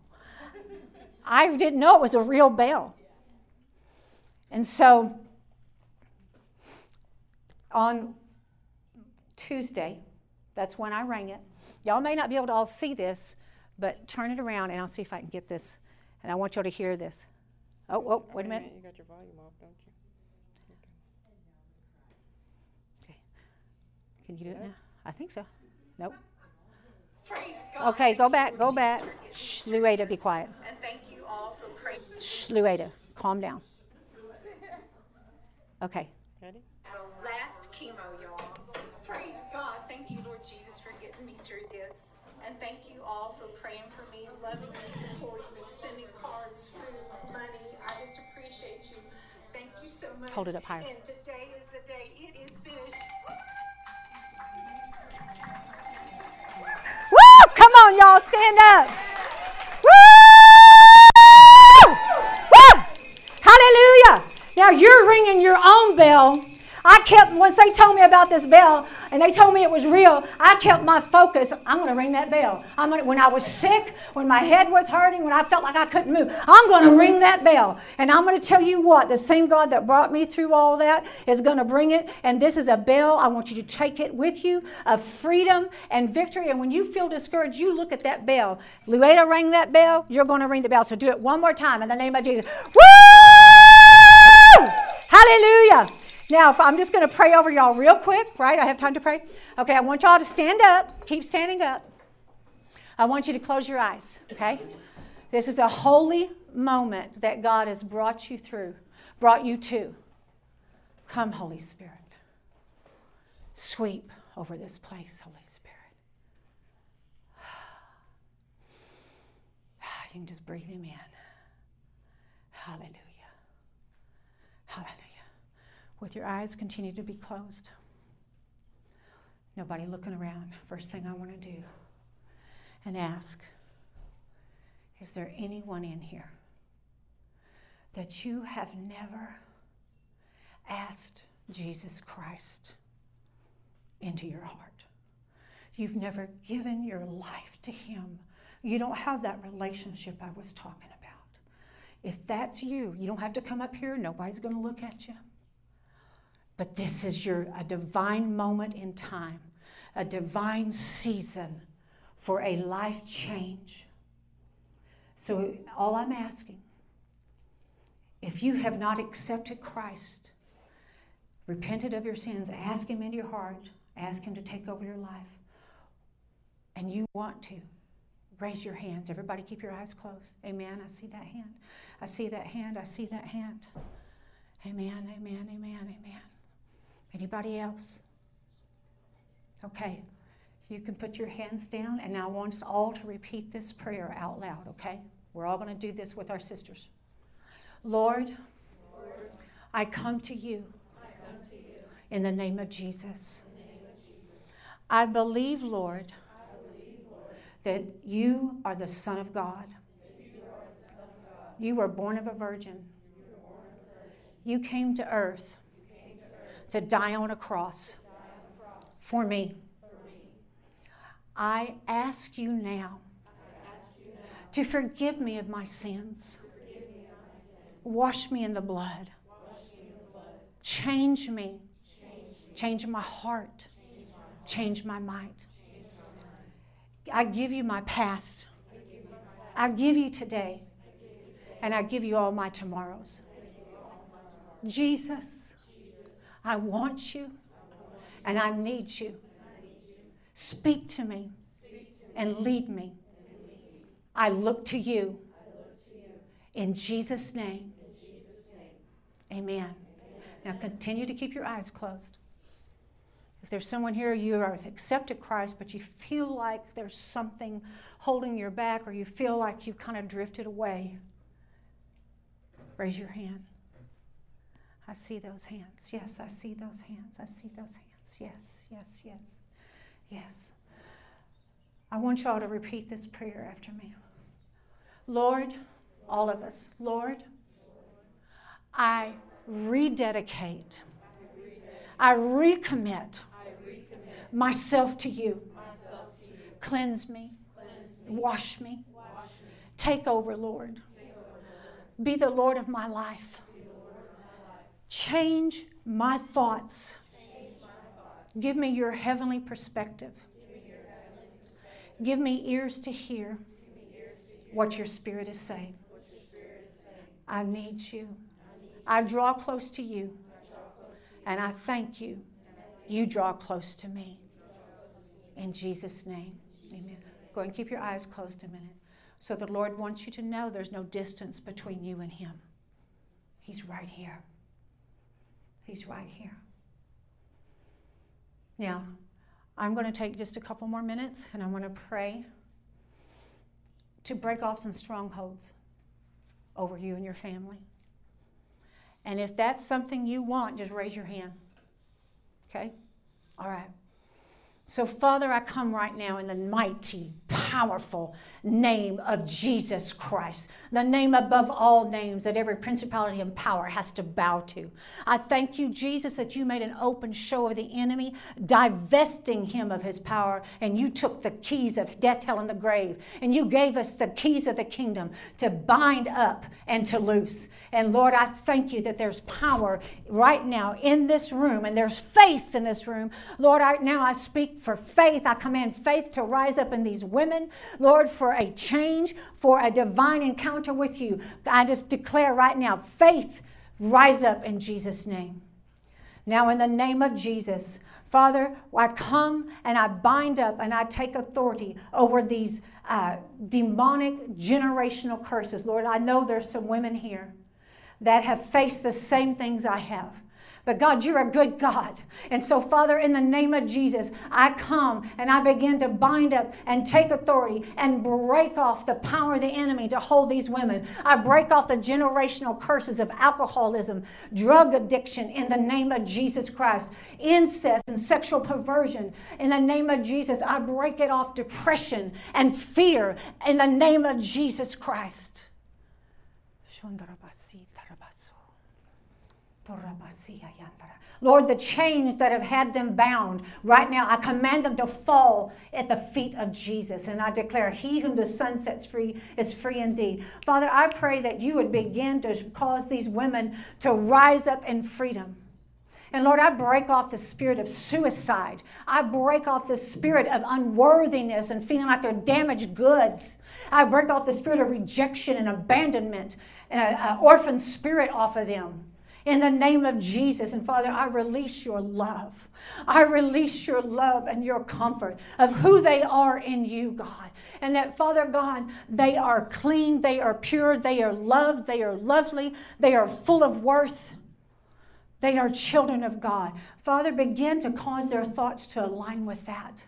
I didn't know it was a real bell. And so on Tuesday, that's when I rang it. Y'all may not be able to all see this, but turn it around and I'll see if I can get this. And I want y'all to hear this. Oh, oh, wait a minute. You got your volume off, don't you? Okay. Can you do it now? I think so. Nope. Praise God. Okay, go back, go back. Jesus, for giving Shh, me Lueda, be this. quiet. And all for praying. Shh, Lueda, calm down. Okay. Ready? The last chemo, y'all. Praise God. Thank you, Lord Jesus, for getting me through this. And thank you all for praying for me, loving me, supporting me, sending cards, food, money. I just appreciate you. Thank you so much. Hold it up higher. And today is the day. It is finished. Woo! Come on, y'all, stand up. Hallelujah. Now you're ringing your own bell. I kept, once they told me about this bell and they told me it was real, I kept my focus. I'm going to ring that bell. I'm gonna, when I was sick, when my head was hurting, when I felt like I couldn't move, I'm going to ring that bell. And I'm going to tell you what, the same God that brought me through all that is going to bring it. And this is a bell. I want you to take it with you of freedom and victory. And when you feel discouraged, you look at that bell. Lueda rang that bell, you're going to ring the bell. So do it one more time in the name of Jesus. Woo! Hallelujah. Now, I'm just going to pray over y'all real quick, right? I have time to pray? Okay, I want y'all to stand up. Keep standing up. I want you to close your eyes, okay? This is a holy moment that God has brought you through, brought you to. Come, Holy Spirit. Sweep over this place, Holy Spirit. *sighs* You can just breathe Him in. Hallelujah. Hallelujah. With your eyes continue to be closed. Nobody looking around. First thing I want to do and ask Is there anyone in here that you have never asked Jesus Christ into your heart? You've never given your life to Him. You don't have that relationship I was talking about. If that's you, you don't have to come up here. Nobody's going to look at you. But this is your a divine moment in time, a divine season for a life change. So all I'm asking, if you have not accepted Christ, repented of your sins, ask him into your heart, ask him to take over your life, and you want to, raise your hands. Everybody keep your eyes closed. Amen. I see that hand. I see that hand. I see that hand. Amen. Amen. Amen. Amen. Anybody else? Okay. You can put your hands down, and I want us all to repeat this prayer out loud, okay? We're all going to do this with our sisters. Lord, I come to you in the name of Jesus. I believe, Lord, that you are the Son of God. You were born of a virgin. You came to earth to die on a cross for me. I ask you now to forgive me of my sins. Wash me in the blood. Change me. Change my heart. Change my mind. I give you my past. I give you today. And I give you all my tomorrows. Jesus, I want you and I need you. Speak to me and lead me. I look to you. In Jesus' name. Amen. Now continue to keep your eyes closed. If there's someone here, you have accepted Christ, but you feel like there's something holding your back or you feel like you've kind of drifted away, raise your hand. I see those hands. Yes, I see those hands. I see those hands. Yes, yes, yes, yes. I want y'all to repeat this prayer after me. Lord, all of us, Lord, I rededicate, I recommit myself to you. Cleanse me, wash me, take over, Lord. Be the Lord of my life. Change my thoughts. Give me your heavenly perspective. Give me ears to hear what your spirit is saying. I need you. I draw close to you. And I thank you. You draw close to me. In Jesus' name, amen. Go and keep your eyes closed a minute. So the Lord wants you to know there's no distance between you and Him. He's right here. He's right here. Now, I'm going to take just a couple more minutes and I'm going to pray to break off some strongholds over you and your family. And if that's something you want, just raise your hand. Okay? All right. So, Father, I come right now in the mighty, powerful name of Jesus Christ, the name above all names that every principality and power has to bow to. I thank you, Jesus, that you made an open show of the enemy, divesting him of his power, and you took the keys of death, hell, and the grave, and you gave us the keys of the kingdom to bind up and to loose. And Lord, I thank you that there's power right now in this room, and there's faith in this room. Lord, right now I speak for faith. I command faith to rise up in these women, Lord, for a change, for a divine encounter with you. I just declare right now faith rise up in Jesus' name. Now, in the name of Jesus, Father, I come and I bind up and I take authority over these uh, demonic generational curses. Lord, I know there's some women here that have faced the same things I have. But God, you're a good God. And so, Father, in the name of Jesus, I come and I begin to bind up and take authority and break off the power of the enemy to hold these women. I break off the generational curses of alcoholism, drug addiction in the name of Jesus Christ, incest and sexual perversion in the name of Jesus. I break it off depression and fear in the name of Jesus Christ. Lord, the chains that have had them bound, right now, I command them to fall at the feet of Jesus. And I declare, He whom the Son sets free is free indeed. Father, I pray that you would begin to cause these women to rise up in freedom. And Lord, I break off the spirit of suicide. I break off the spirit of unworthiness and feeling like they're damaged goods. I break off the spirit of rejection and abandonment and an orphan spirit off of them in the name of Jesus. And Father, I release your love. I release your love and your comfort of who they are in you, God. And that, Father God, they are clean, they are pure, they are loved, they are lovely, they are full of worth. They are children of God. Father, begin to cause their thoughts to align with that.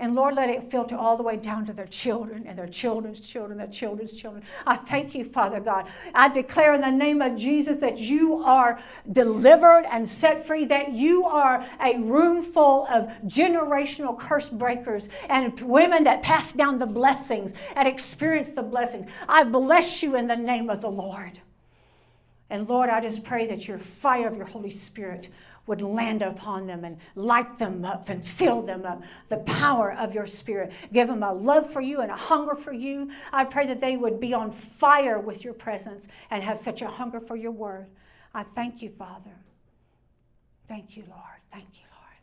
And Lord, let it filter all the way down to their children and their children's children, their children's children. I thank you, Father God. I declare in the name of Jesus that you are delivered and set free, that you are a room full of generational curse breakers and women that pass down the blessings and experience the blessings. I bless you in the name of the Lord. And Lord, I just pray that your fire of your Holy Spirit would land upon them and light them up and fill them up. The power of your spirit. Give them a love for you and a hunger for you. I pray that they would be on fire with your presence and have such a hunger for your word. I thank you, Father. Thank you, Lord. Thank you, Lord.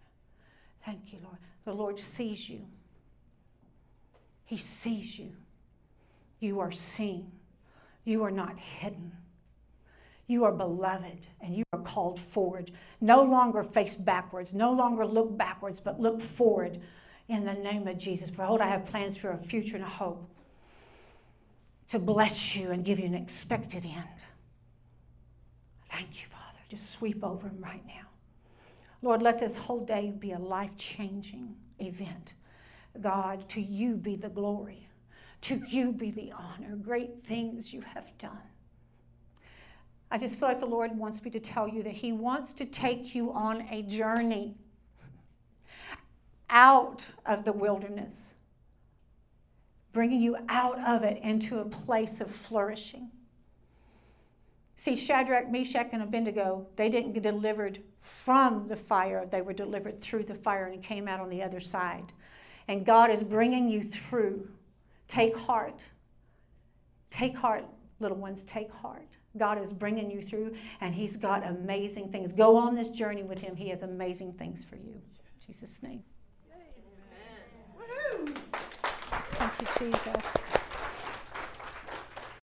Thank you, Lord. The Lord sees you. He sees you. You are seen. You are not hidden. You are beloved and you are called forward. No longer face backwards, no longer look backwards, but look forward in the name of Jesus. Behold, I have plans for a future and a hope to bless you and give you an expected end. Thank you, Father. Just sweep over him right now. Lord, let this whole day be a life changing event. God, to you be the glory, to you be the honor. Great things you have done. I just feel like the Lord wants me to tell you that He wants to take you on a journey out of the wilderness, bringing you out of it into a place of flourishing. See, Shadrach, Meshach, and Abednego, they didn't get delivered from the fire, they were delivered through the fire and came out on the other side. And God is bringing you through. Take heart. Take heart, little ones, take heart. God is bringing you through, and He's got amazing things. Go on this journey with Him. He has amazing things for you. In Jesus' name. Amen. Thank you, Jesus.